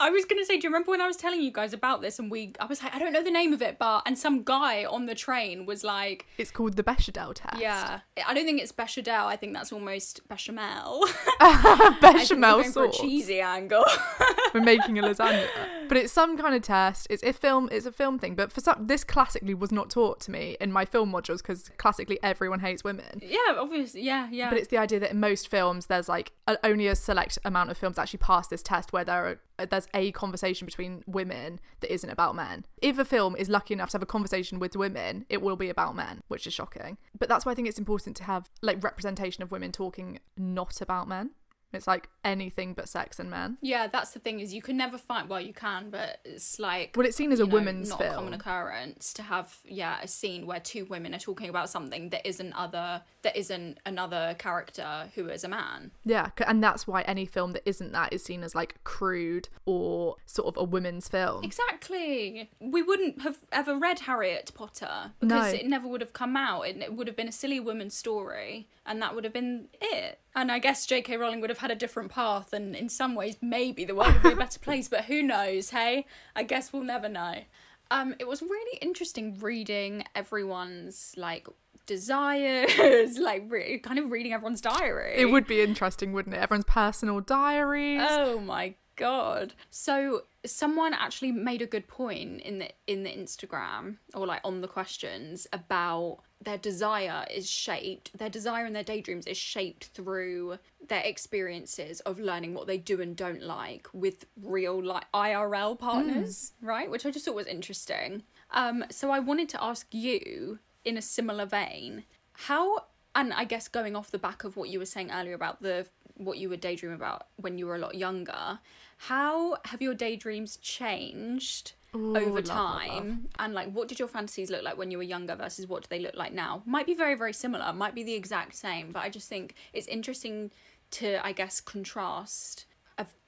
B: I was gonna say, do you remember when I was telling you guys about this and we I was like, I don't know the name of it, but and some guy on the train was like,
A: It's called the Bechdel test.
B: Yeah. I don't think it's bechamel, I think that's almost bechamel. We're
A: Bechamel sauce.
B: cheesy angle.
A: We're making a lasagna. But it's some kind of test. It's a film. It's a film thing. But for some, this classically was not taught to me in my film modules because classically everyone hates women.
B: yeah, obviously, yeah, yeah.
A: But it's the idea that in most films, there's like only a select amount of films actually pass this test where there are there's a conversation between women that isn't about men. If a film is lucky enough to have a conversation with women, it will be about men, which is shocking. But that's why I think it's important to have like representation of women talking not about men. It's like anything but sex and men.
B: yeah, that's the thing is you can never find well you can, but it's like
A: Well, it's seen as a
B: know,
A: women's
B: not
A: film.
B: a common occurrence to have yeah a scene where two women are talking about something that isn't other that isn't another character who is a man.
A: Yeah, and that's why any film that isn't that is seen as like crude or sort of a women's film.
B: Exactly. We wouldn't have ever read Harriet Potter because
A: No.
B: it never would have come out. It, it would have been a silly woman's story, and that would have been it. And I guess J.K. Rowling would have had a different path, and in some ways, maybe the world would be a better place. But who knows? Hey, I guess we'll never know. Um, it was really interesting reading everyone's like desires, like re- kind of reading everyone's diary.
A: It would be interesting, wouldn't it? Everyone's personal diaries.
B: Oh my god. So someone actually made a good point in the in the Instagram or like on the questions about their desire is shaped their desire and their daydreams is shaped through their experiences of learning what they do and don't like with real like IRL partners, right? Which I just thought was interesting. Um so I wanted to ask you in a similar vein, how and I guess going off the back of what you were saying earlier about the what you were daydreaming about when you were a lot younger, how have your daydreams changed
A: Ooh,
B: over
A: love, love,
B: time?
A: love.
B: And like what did your fantasies look like when you were younger versus what do they look like now? Might be very, very similar, might be the exact same, but I just think it's interesting to I guess contrast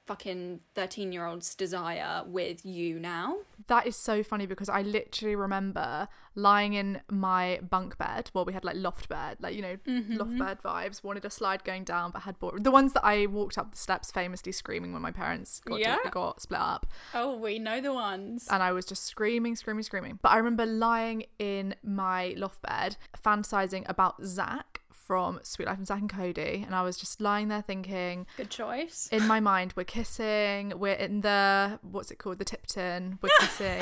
B: fucking 13 year old's desire with you now.
A: That is so funny because I literally remember lying in my bunk bed. Well, we had like loft bed, like you know,
B: Mm-hmm.
A: loft bed vibes. Wanted a slide going down, but had bought the ones that I walked up the steps famously screaming when my parents got
B: Yeah.
A: to, got split up,
B: Oh, we know the ones.
A: and I was just screaming, screaming, screaming. But I remember lying in my loft bed, fantasizing about Zack from Suite Life and Zack and Cody, and I was just lying there thinking,
B: Good choice.
A: in my mind we're kissing we're in the what's it called the tipton we're kissing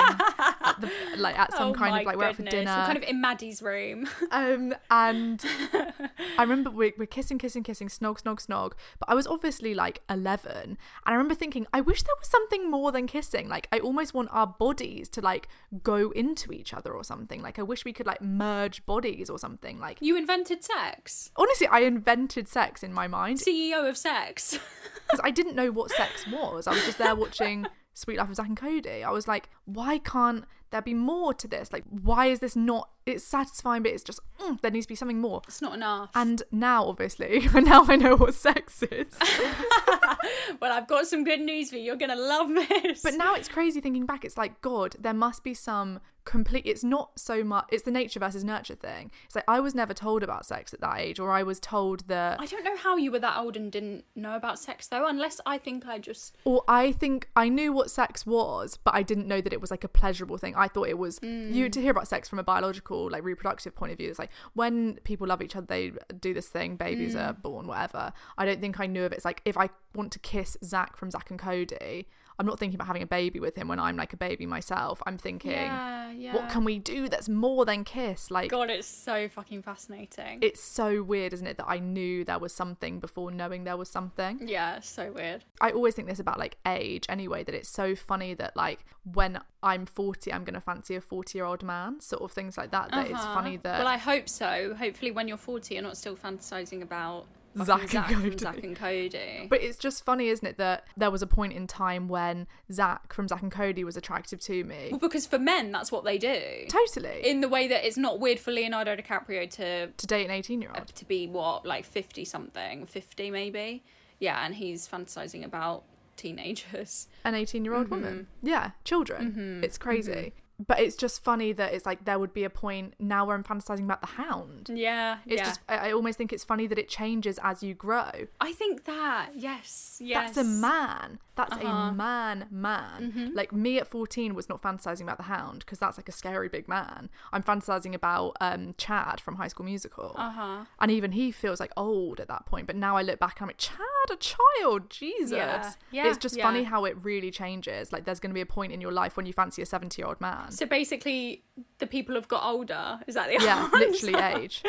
A: at the, like at some
B: oh
A: kind of like we're out for dinner
B: We're kind of in Maddie's room.
A: um and i remember we're, we're kissing kissing kissing snog snog snog but i was obviously like 11 and i remember thinking i wish there was something more than kissing like i almost want our bodies to like go into each other or something like i wish we could like merge bodies or something like
B: You invented sex.
A: honestly i invented sex in my mind
B: CEO of sex.
A: because I didn't know what sex was. I was just there watching Suite Life of Zack and Cody. I was like, why can't there be more to this? Like, why is this not? It's satisfying, but it's just mm, there needs to be something more.
B: it's not enough.
A: And now, obviously, now I know what sex is.
B: well, I've got some good news for you. You're gonna love this.
A: But now it's crazy thinking back. It's like, God, there must be some complete. It's not so much. It's the nature versus nurture thing. It's like I was never told about sex at that age, or I was told that
B: I don't know how you were that old and didn't know about sex though, unless I think I just
A: or I think I knew what sex was, but I didn't know that it was like a pleasurable thing. I thought it was you mm. to hear about sex from a biological, like reproductive point of view. It's like when people love each other, they do this thing, babies are mm. born, whatever. I don't think I knew of it. It's like if I want to kiss Zack from Zack and Cody, I'm not thinking about having a baby with him when I'm like a baby myself. I'm thinking,
B: Yeah, yeah.
A: what can we do that's more than kiss? Like
B: God, it's so fucking fascinating.
A: it's so weird, isn't it, that I knew there was something before knowing there was something.
B: yeah, so weird.
A: I always think this about like age anyway, that it's so funny that like when I'm 40, I'm going to fancy a 40 year old man, sort of things like that. That it's funny that.
B: Uh-huh. Well, I hope so. Hopefully, when you're 40, you're not still fantasizing about
A: Zack
B: fucking
A: and Cody.
B: Zack and Cody.
A: but it's just funny, isn't it, that there was a point in time when Zack from Zack and Cody was attractive to me.
B: well, because for men, that's what they do.
A: Totally.
B: In the way that it's not weird for Leonardo DiCaprio to
A: to date an 18 year old.
B: Uh, to be what like 50 something, 50 maybe. Yeah, and he's fantasizing about teenagers.
A: An 18 year
B: Mm-hmm.
A: old woman. Yeah, children. Mm-hmm. It's crazy. Mm-hmm. But it's just funny that it's like there would be a point now where I'm fantasizing about the hound.
B: Yeah,
A: It's
B: yeah.
A: just, I I almost think it's funny that it changes as you grow.
B: I think that yes, yes.
A: That's a man. That's
B: Uh-huh.
A: a man, man.
B: Mm-hmm.
A: Like me at 14 was not fantasizing about the hound because that's like a scary big man. I'm fantasizing about um, Chad from High School Musical.
B: Uh-huh.
A: And even he feels like old at that point. But now I look back and I'm like, Chad, a child, Jesus.
B: Yeah. Yeah,
A: It's just
B: yeah.
A: funny how it really changes. Like there's going to be a point in your life when you fancy a 70 year old man.
B: So basically, the people have got older. Is that the
A: yeah,
B: answer?
A: literally age.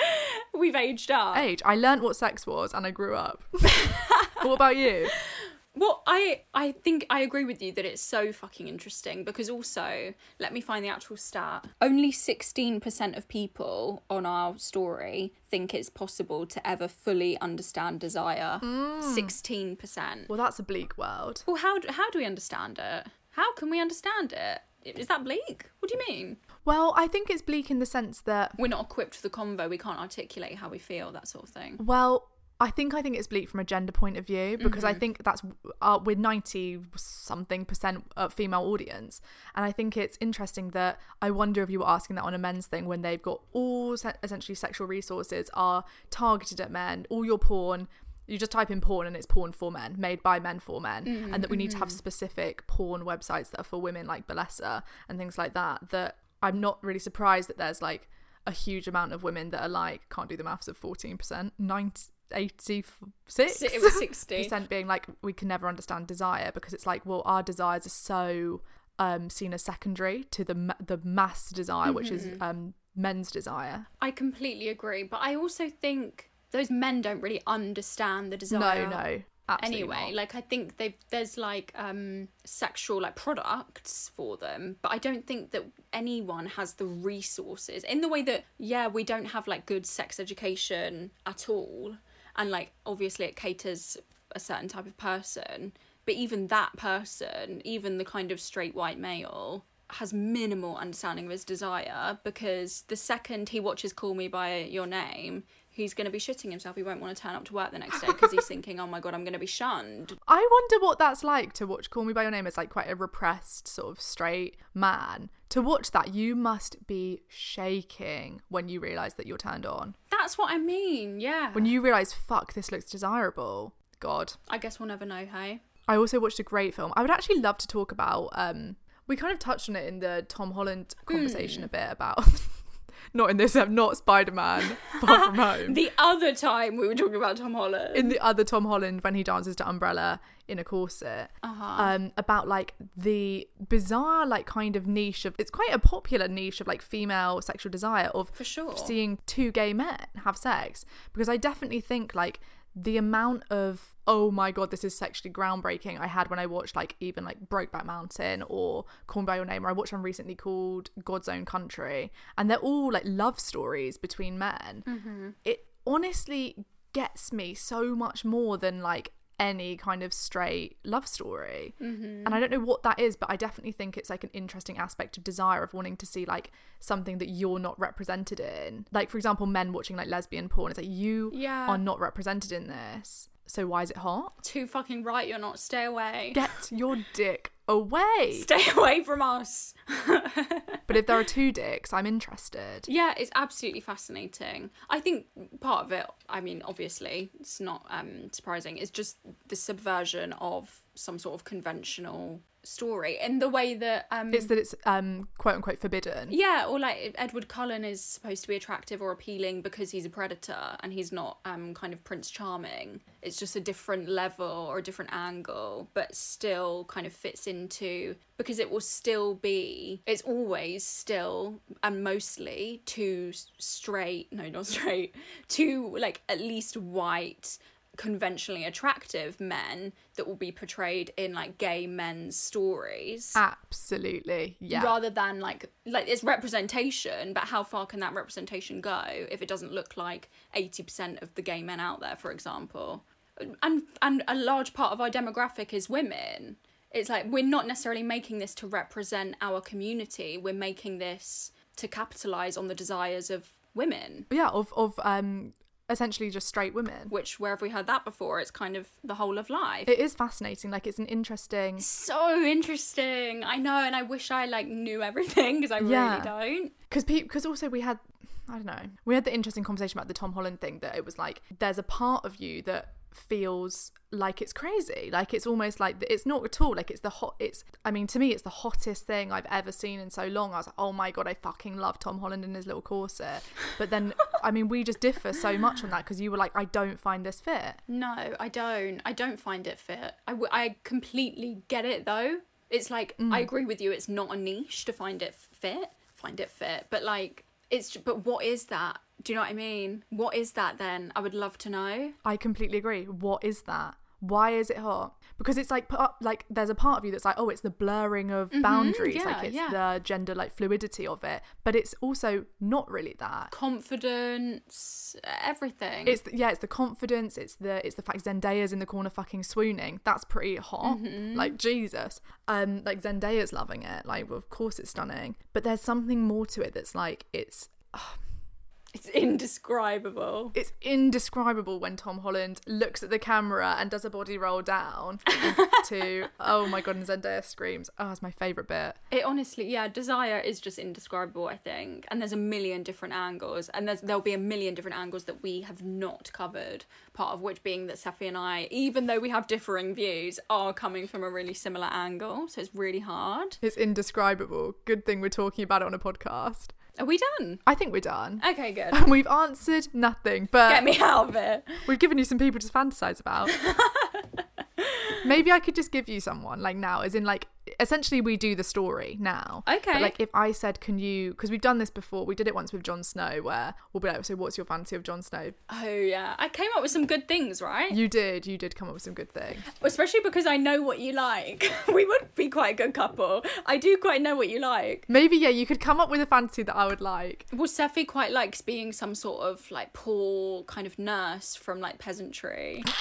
B: We've aged up.
A: Age. I learnt what sex was and I grew up. what about you?
B: Well, I I think I agree with you that it's so fucking interesting because also, let me find the actual stat. Only 16% of people on our story think it's possible to ever fully understand desire. Hmm. 16%.
A: Well, that's a bleak world.
B: Well, how how do we understand it? How can we understand it? Is that bleak? What do you mean?
A: Well, I think it's bleak in the sense that
B: We're not equipped for the convo. We can't articulate how we feel, that sort of thing.
A: Well, I think I think it's bleak from a gender point of view because
B: Mm-hmm.
A: I think that's uh, we're ninety something percent uh, female audience, and I think it's interesting that I wonder if you were asking that on a men's thing when they've got all se- essentially sexual resources are targeted at men, all your porn. You just type in porn and it's porn for men, made by men for men,
B: Mm-hmm,
A: and that we need to have specific porn websites that are for women like Bellesa and things like that. That I'm not really surprised that there's like a huge amount of women that are like can't do the maths of 14%, 90, 86
B: It was 60.
A: percent being like we can never understand desire because it's like well our desires are so um seen as secondary to the ma- the mass desire which is
B: Mm-hmm.
A: um men's desire
B: I completely agree, but I also think those men don't really understand the desire.
A: no no absolutely
B: anyway
A: not.
B: like i think they there's like um sexual like products for them but i don't think that anyone has the resources in the way that yeah we don't have like good sex education at all and like obviously it caters a certain type of person but even that person even the kind of straight white male has minimal understanding of his desire because the second he watches call me by your name he's going to be shitting himself he won't want to turn up to work the next day because he's thinking oh my god i'm going to be shunned
A: I wonder what that's like to watch Call Me by Your Name as like quite a repressed sort of straight man. To watch that, you must be shaking when you realise that you're turned on.
B: that's what i mean yeah
A: When you realise, fuck, this looks desirable. God.
B: i guess we'll never know hey
A: I also watched a great film. I would actually love to talk about. Um, we kind of touched on it in the Tom Holland conversation a bit about. not in this, not Spider Man, Far From Home.
B: the other time we were talking about tom holland
A: in the other Tom Holland when he dances to Umbrella in a corset, um, about like the bizarre like kind of niche of it's quite a popular niche of like female sexual desire of
B: For sure.
A: seeing two gay men have sex because I definitely think like the amount of oh my god this is sexually groundbreaking I had when I watched like even like Brokeback Mountain or Me by Your Name or I watched one recently called God's Own Country and they're all like love stories between men. Mm-hmm. It honestly gets me so much more than like any kind of straight love story. Mm-hmm. And I don't know what that is, but I definitely think it's like an interesting aspect of desire of wanting to see like something that you're not represented in. Like, for example, men watching like lesbian porn. It's like you
B: Yeah.
A: are not represented in this. So why is it hot?
B: too fucking right you're not stay away
A: Get your dick away.
B: stay away from us
A: But if there are two dicks, I'm interested.
B: Yeah, it's absolutely fascinating. I think part of it, I mean, obviously, it's not um, surprising, it's just the subversion of some sort of conventional story in the way that. Um,
A: It's that it's um quote unquote forbidden.
B: yeah, or like Edward Cullen is supposed to be attractive or appealing because he's a predator and he's not um kind of Prince Charming. It's just a different level or a different angle, but still kind of fits into because it will still be it's always still and mostly two s- straight no not straight two like at least white conventionally attractive men that will be portrayed in like gay men's stories
A: Absolutely. Yeah.
B: rather than like like it's representation but how far can that representation go if it doesn't look like 80% of the gay men out there for example and and a large part of our demographic is women it's like we're not necessarily making this to represent our community we're making this to capitalize on the desires of women
A: yeah, of of um essentially just straight women.
B: which where have we heard that before it's kind of the whole of life
A: It is fascinating. Like it's an interesting
B: so interesting i know and i wish i like knew everything because i
A: Yeah.
B: really don't
A: because because also we had I don't know we had the interesting conversation about the Tom Holland thing that it was like there's a part of you that feels like it's crazy like it's almost like it's not at all like it's the hot it's I mean to me it's the hottest thing I've ever seen in so long I was like oh my god I fucking love Tom Holland in his little corset but then I mean we just differ so much on that because you were like I don't find this fit
B: No, I don't. I don't find it fit. I, w- I completely get it though. It's like mm. I agree with you. It's not a niche to find it fit. Find it fit, but like it's. But what is that? Do you know what I mean? What is that then? I would love to know.
A: I completely agree. What is that? Why is it hot? Because it's like put up like there's a part of you that's like, oh, it's the blurring of boundaries,
B: yeah,
A: like it's
B: yeah.
A: the gender like fluidity of it, but it's also not really that.
B: Confidence, everything.
A: It's the, yeah, it's the confidence. It's the it's the fact Zendaya's in the corner fucking swooning. That's pretty hot. Like Jesus. Um, like Zendaya's loving it. Like, well, of course it's stunning. But there's something more to it that's like it's.
B: It's indescribable.
A: It's indescribable when Tom Holland looks at the camera and does a body roll down to oh my god, and Zendaya screams. Oh, it's my favourite bit.
B: It honestly, yeah, desire is just indescribable, I think. And there's a million different angles, and there's there'll be a million different angles that we have not covered. Part of which being that Safi and I, even though we have differing views, are coming from a really similar angle. So it's really hard.
A: It's indescribable. Good thing we're talking about it on a podcast.
B: Are we done?
A: I think we're done.
B: Okay, good.
A: And we've answered nothing, but
B: Get me out of it.
A: we've given you some people to fantasize about. Maybe I could just give you someone like now, as in like essentially we do the story now.
B: Okay.
A: But, like if I said, can you? Because we've done this before. We did it once with Jon Snow, where we'll be like, so what's your fantasy of Jon Snow?
B: Oh yeah, I came up with some good things, right?
A: You did. You did come up with some good things.
B: Especially because I know what you like. we would be quite a good couple. I do quite know what you like.
A: Maybe yeah, you could come up with a fantasy that I would like.
B: Well, Sefi quite likes being some sort of like poor kind of nurse from like peasantry.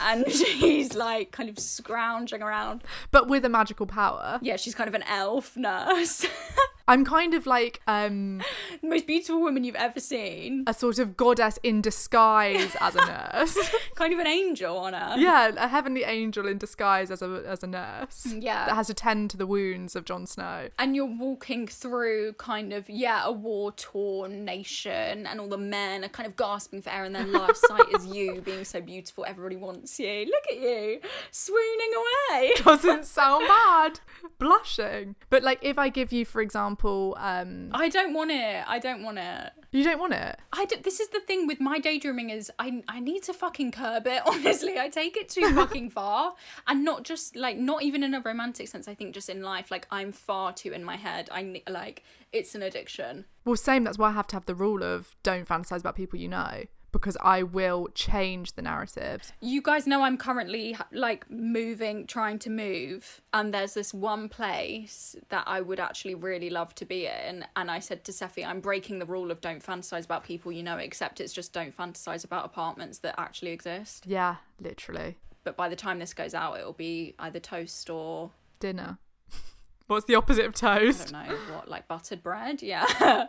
B: and she's like kind of scrounging around.
A: But with a magical power.
B: Yeah, she's kind of an elf nurse.
A: I'm kind of like um
B: the most beautiful woman you've ever seen.
A: a sort of goddess in disguise as a nurse.
B: kind of an angel on her.
A: yeah, a heavenly angel in disguise as a as a nurse.
B: Yeah.
A: That has to tend to the wounds of Jon Snow.
B: and you're walking through kind of yeah a war torn nation and all the men are kind of gasping for air and their last sight is you being so beautiful everybody wants you look at you swooning away
A: Doesn't sound bad. Blushing. But like if I give you, for example, um
B: i don't want it i don't want it
A: you don't want it.
B: I d- this is the thing with my daydreaming is I I need to fucking curb it. Honestly, I take it too fucking far, and not just like not even in a romantic sense. I think just in life, like I'm far too in my head. I like it's an addiction.
A: Well, same. That's why I have to have the rule of don't fantasize about people you know because I will change the narratives.
B: You guys know I'm currently like moving, trying to move, and there's this one place that I would actually really love to be in. And I said to Seffi, I'm breaking the rule of don't fantasize about people you know, except it's just don't fantasize about apartments that actually exist.
A: Yeah, literally.
B: But by the time this goes out, it'll be either toast or
A: Dinner. What's the opposite of toast?
B: I don't know what, like buttered bread. Yeah.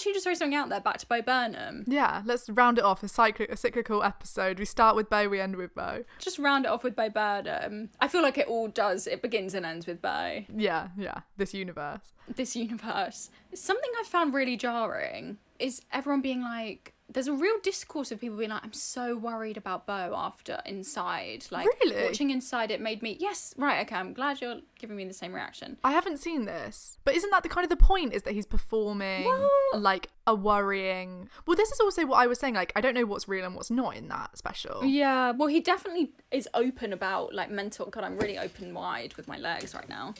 B: Actually just throw something out there back to Bo Burnham?
A: Yeah, let's round it off. A, cyclic, a cyclical episode. We start with Bo, we end with Bo.
B: Just round it off with Bo Burnham. I feel like it all does. It begins and ends with Bo.
A: Yeah, yeah. This universe.
B: this universe. Something I found really jarring is everyone being like, there's a real discourse of people being like, I'm so worried about Bo after Inside. Like,
A: Really?
B: watching Inside, it made me, yes, right, okay, I'm glad you're giving me the same reaction.
A: I haven't seen this, but isn't that the kind of the point? Is that he's performing
B: Well-
A: like a worrying? Well, this is also what I was saying. Like, I don't know what's real and what's not in that special.
B: Yeah, well, he definitely is open about like mental. God, I'm really open wide with my legs right now.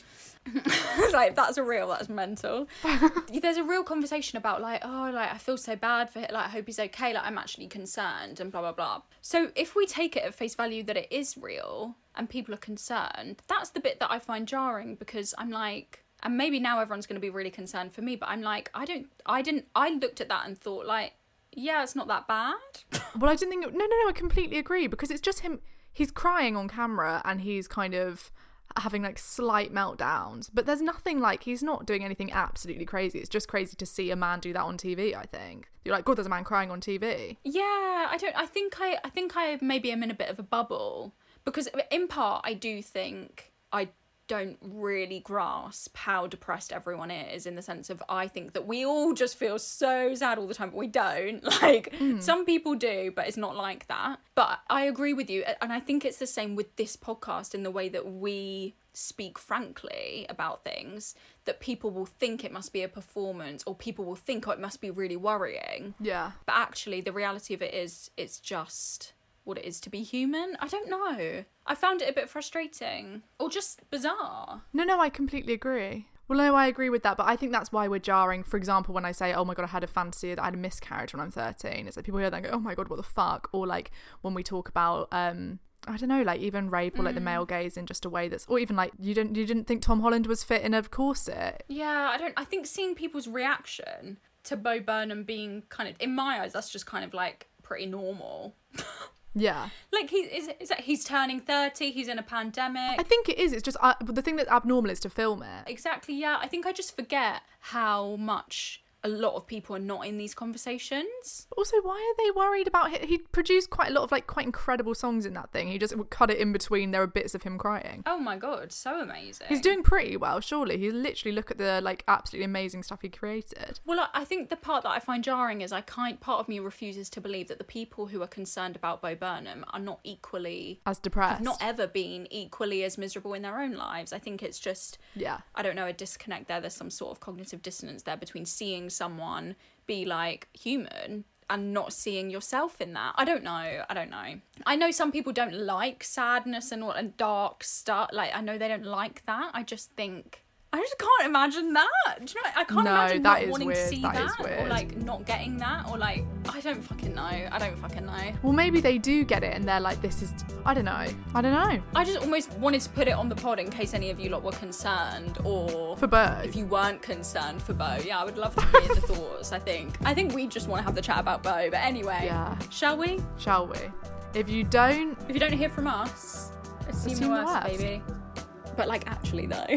B: like that's a real, that's mental. There's a real conversation about like, oh, like I feel so bad for him. Like I hope he's okay. Like I'm actually concerned and blah blah blah. So if we take it at face value that it is real and people are concerned, that's the bit that I find jarring because I'm like. And maybe now everyone's going to be really concerned for me, but I'm like, I don't, I didn't, I looked at that and thought, like, yeah, it's not that bad.
A: Well, I didn't think. No, no, no. I completely agree because it's just him. He's crying on camera and he's kind of having like slight meltdowns, but there's nothing like he's not doing anything absolutely crazy. It's just crazy to see a man do that on TV. I think you're like, God, there's a man crying on TV.
B: Yeah, I don't. I think I. I think I maybe am in a bit of a bubble because in part I do think I don't really grasp how depressed everyone is in the sense of I think that we all just feel so sad all the time, but we don't. Like hmm. some people do, but it's not like that. But I agree with you, and I think it's the same with this podcast in the way that we speak frankly about things that people will think it must be a performance or people will think oh it must be really worrying
A: Yeah.
B: but actually the reality of it is it's just what it is to be human i don't know i found it a bit frustrating or just bizarre
A: No, no, I completely agree. Well, no, I agree with that, but I think that's why we're jarring. For example, when I say, "Oh my god, I had a fantasy that I had a miscarriage when I'm 13," it's like people hear that and go, "Oh my god, what the fuck?" Or like when we talk about, um, I don't know, like even rape or like the male gaze in just a way that's, or even like you didn't you didn't think Tom Holland was fit in a corset.
B: yeah i don't i think seeing people's reaction to bo burnham being kind of in my eyes that's just kind of like pretty normal
A: Yeah,
B: like he is, is that he's turning 30 he's in a pandemic
A: I think it is. It's just uh, the thing that's abnormal is to film it.
B: Exactly, yeah. I think I just forget how much a lot of people are not in these conversations.
A: Also, why are they worried about it? He produced quite a lot of like quite incredible songs in that thing. He just would cut it in between. There are bits of him crying.
B: Oh my god, so amazing.
A: He's doing pretty well, surely. He's literally look at the like absolutely amazing stuff he created.
B: Well, I- think the part that I find jarring is I kind part of me refuses to believe that the people who are concerned about Bo Burnham are not equally
A: As depressed.
B: have not ever been equally as miserable in their own lives. I think it's just
A: Yeah.
B: I don't know a disconnect there. There's some sort of cognitive dissonance there between seeing someone be like human and not seeing yourself in that. I don't know. I don't know. I know some people don't like sadness and what and dark stuff. Like I know they don't like that. I just think I just can't imagine that. Do you know? I can't
A: No,
B: imagine not wanting
A: weird.
B: to see
A: That
B: that, or like not getting that or like I don't fucking know. I don't fucking know.
A: Well, maybe they do get it and they're like, this is. I don't know. I don't know.
B: I just almost wanted to put it on the pod in case any of you lot were concerned or
A: For Bo.
B: if you weren't concerned for Bo. Yeah, I would love to hear the thoughts. I think. I think we just want to have the chat about Bo. But anyway,
A: Yeah.
B: shall we?
A: Shall we? If you don't,
B: If you don't hear from us, assume,
A: Assume the
B: worst,
A: worst.
B: baby. But like, actually though.